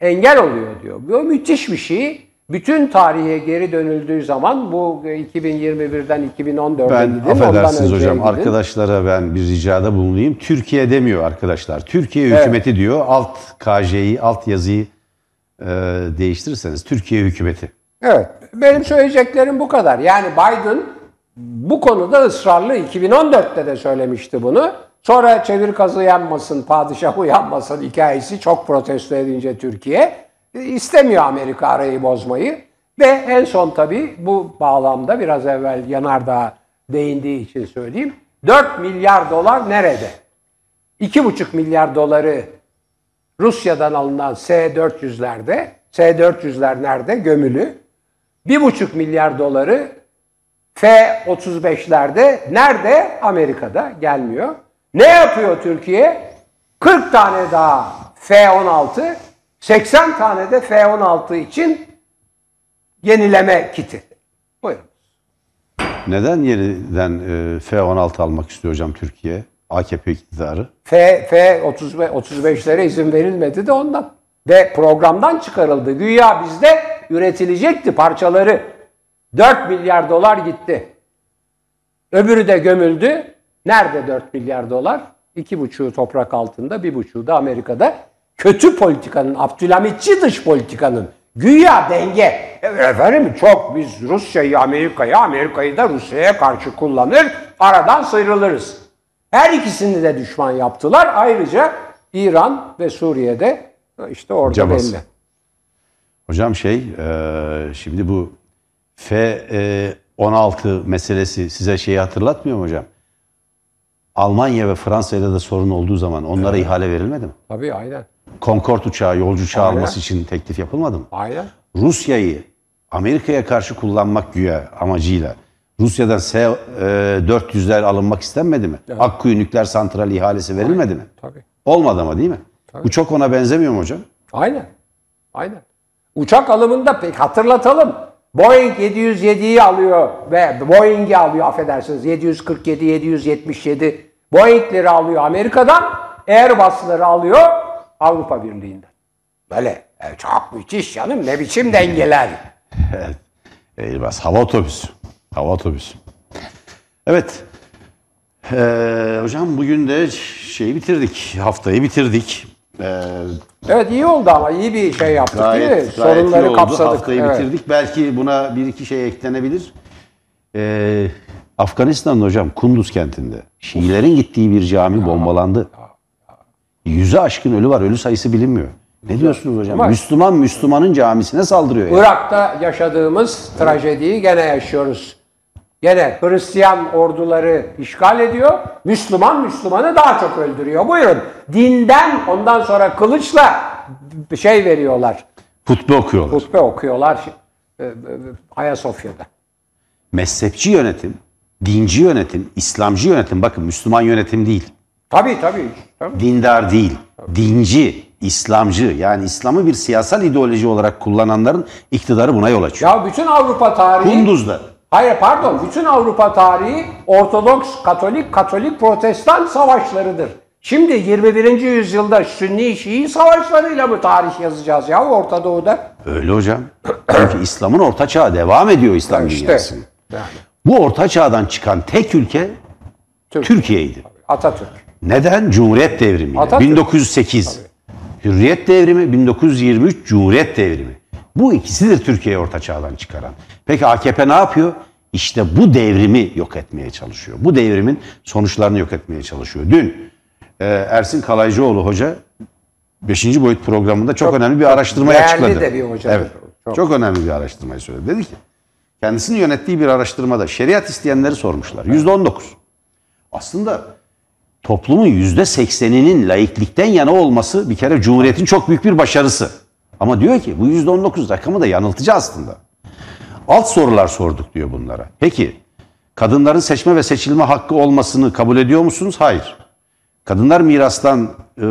engel oluyor diyor. Bu müthiş bir şey. Bütün tarihe geri dönüldüğü zaman bu 2021'den 2014'e Ben gidin. affedersiniz hocam gidin. arkadaşlara ben bir ricada bulunayım. Türkiye demiyor arkadaşlar. Türkiye Evet. hükümeti diyor. Alt KJ'yi, alt yazıyı e, değiştirirseniz Türkiye hükümeti. Evet. Benim söyleyeceklerim bu kadar. Yani Biden bu konuda ısrarlı. 2014'te de söylemişti bunu. Sonra çevir kazı yanmasın, padişah uyanmasın hikayesi çok protesto edince Türkiye. e, istemiyor Amerika arayı bozmayı. Ve en son tabii bu bağlamda biraz evvel Yanardağ değindiği için söyleyeyim. 4 milyar dolar nerede? 2,5 milyar doları Rusya'dan alınan S-400'lerde, S-400'ler nerede? Gömülü. 1,5 milyar doları F-35'lerde nerede? Amerika'da gelmiyor. Ne yapıyor Türkiye? 40 tane daha F-16, 80 tane de F-16 için yenileme kiti. Buyurun. Neden yeniden e, F-16 almak istiyor hocam Türkiye? AKP iktidarı. F, F 35, 35'lere izin verilmedi de ondan. Ve programdan çıkarıldı. Güya bizde üretilecekti parçaları. 4 milyar dolar gitti. Öbürü de gömüldü. Nerede 4 milyar dolar? 2,5'u toprak altında, 1,5'u da Amerika'da. Kötü politikanın, Abdülhamitçi dış politikanın güya denge. Evet Efendim çok biz Rusya'yı Amerika'ya, Amerika'yı da Rusya'ya karşı kullanır, aradan sıyrılırız. Her ikisini de düşman yaptılar. Ayrıca İran ve Suriye'de işte orada Caması. belli. Hocam şey e, şimdi bu F-16 meselesi size şeyi hatırlatmıyor mu hocam? Almanya ve Fransa'yla da sorun olduğu zaman onlara ihale verilmedi mi? Tabii aynen. Concorde uçağı, yolcu uçağı Aynen. alması için teklif yapılmadı mı? Aynen. Rusya'yı Amerika'ya karşı kullanmak güya amacıyla Rusya'dan S-400'ler alınmak istenmedi mi? Akkuyu nükleer santral ihalesi verilmedi mi? Tabii. Olmadı ama değil mi? Bu çok ona benzemiyor mu hocam? Aynen. Aynen. Uçak alımında pek hatırlatalım. Boeing 707'yi alıyor ve Boeing'i alıyor affedersiniz 747, 777 Boeing'leri alıyor Amerika'dan, Airbus'ları alıyor Avrupa Birliği'nden. Böyle e, çok müthiş canım ne biçim dengeler. Evet. Hava otobüsü. Hava otobüsü. Evet. Ee, hocam bugün de şeyi bitirdik. Haftayı bitirdik. Ee, Evet iyi oldu ama iyi bir şey yaptık değil mi? gayet, gayet iyi Sorunları oldu. kapsadık. Haftayı Evet. bitirdik. Belki buna bir iki şey eklenebilir. Ee, Afganistan'da hocam Kunduz kentinde Şiilerin gittiği bir cami bombalandı. Yüze aşkın ölü var. Ölü sayısı bilinmiyor. Ne diyorsunuz hocam? Ama- Müslüman Müslümanın camisine saldırıyor. ya. Irak'ta yaşadığımız trajediyi gene yaşıyoruz. Gene Hristiyan orduları işgal ediyor. Müslüman Müslümanı daha çok öldürüyor. Buyurun. Dinden ondan sonra kılıçla şey veriyorlar. Hutbe okuyorlar. Hutbe okuyorlar e, e, Ayasofya'da. mezhepçi yönetim, dinci yönetim, İslamcı yönetim bakın Müslüman yönetim değil. Tabii tabii. tabii. Dindar değil. Dinci, İslamcı yani İslam'ı bir siyasal ideoloji olarak kullananların iktidarı buna yol açıyor. Ya bütün Avrupa tarihi... Kunduz'da Hayır pardon. Bütün Avrupa tarihi Ortodoks, Katolik, Katolik, Protestan savaşlarıdır. Şimdi 21. yüzyılda Sünni Şii savaşlarıyla mı tarih yazacağız ya Orta Doğu'da? Öyle hocam. Çünkü İslam'ın orta çağı devam ediyor İslam İşte. dünyasının. Yani, Bu orta çağdan çıkan tek ülke Türk. Türkiye'ydi. Atatürk. Neden? Cumhuriyet devrimi. Atatürk. 1908. Hürriyet devrimi, 1923 Cumhuriyet devrimi. Bu ikisidir Türkiye'yi orta çağdan çıkaran. Peki AKP ne yapıyor? İşte bu devrimi yok etmeye çalışıyor. Bu devrimin sonuçlarını yok etmeye çalışıyor. Dün e, Ersin Kalaycıoğlu Hoca 5. boyut programında çok, önemli bir araştırmayı değerli açıkladı. de bir hocadır. Evet. Çok. Çok. önemli bir araştırmayı söyledi. Dedi ki kendisinin yönettiği bir araştırmada şeriat isteyenleri sormuşlar. %19. Aslında toplumun yüzde sekseninin laiklikten yana olması bir kere Cumhuriyet'in çok büyük bir başarısı. Ama diyor ki bu yüzde on dokuz rakamı da yanıltıcı aslında. Alt sorular sorduk diyor bunlara. Peki kadınların seçme ve seçilme hakkı olmasını kabul ediyor musunuz? Hayır. Kadınlar mirastan e,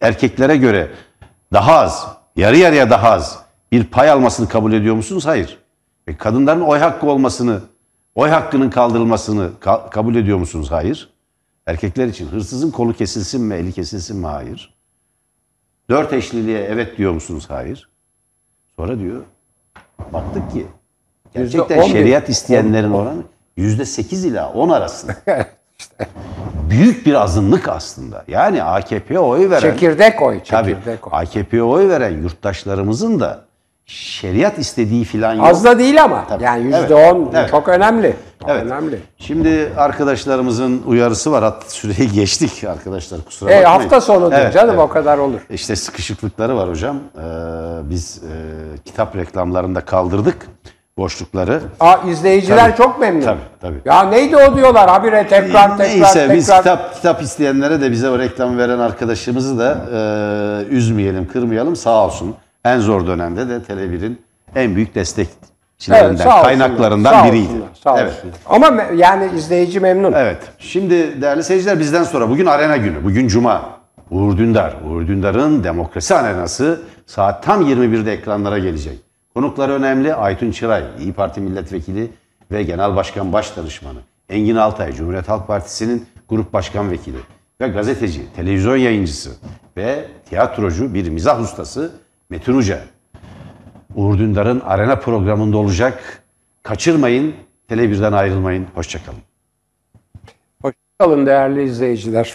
erkeklere göre daha az, yarı yarıya daha az bir pay almasını kabul ediyor musunuz? Hayır. E, kadınların oy hakkı olmasını, oy hakkının kaldırılmasını ka- kabul ediyor musunuz? Hayır. Erkekler için hırsızın kolu kesilsin mi, eli kesilsin mi? Hayır. Dört eşliliğe evet diyor musunuz? Hayır. Sonra diyor, baktık ki gerçekten şeriat isteyenlerin oranı yüzde sekiz ila on arasında. Büyük bir azınlık aslında. Yani AKP'ye oy veren, Çekirdek oy, tabii, çekirdek oy. AKP'ye oy veren yurttaşlarımızın da şeriat istediği filan yok. Az da değil ama. Tabii. Yani yüzde on Evet. çok önemli. Çok Evet. önemli. Şimdi arkadaşlarımızın uyarısı var. Hatta süreyi geçtik arkadaşlar kusura E, bakmayın. hafta sonudur Evet, canım evet. o kadar olur. İşte sıkışıklıkları var hocam. Ee, biz e, kitap reklamlarında kaldırdık boşlukları. Aa, izleyiciler Tabii. çok memnun. Tabii, tabii. Ya neydi o diyorlar habire tekrar tekrar Neyse tekrar. biz kitap kitap isteyenlere de bize o reklamı veren arkadaşımızı da e, üzmeyelim, kırmayalım. Sağ olsun. En zor dönemde de Tele1'in en büyük destekçilerinden, Evet, olsunlar, kaynaklarından sağ biriydi. olsunlar, Sağ evet. olsunlar. Ama yani izleyici memnun. Evet. Şimdi değerli seyirciler bizden sonra bugün arena günü. Bugün cuma. Uğur Dündar. Uğur Dündar'ın demokrasi arenası saat tam 21'de ekranlara gelecek. Konukları önemli. Aytun Çıray, İyi Parti Milletvekili ve Genel Başkan Başdanışmanı. Engin Altay, Cumhuriyet Halk Partisi'nin Grup Başkan Vekili ve gazeteci, televizyon yayıncısı ve tiyatrocu bir mizah ustası Metin Uca. Uğur Dündar'ın arena programında olacak. Kaçırmayın, Tele1'den ayrılmayın. Hoşçakalın. Hoşçakalın değerli izleyiciler.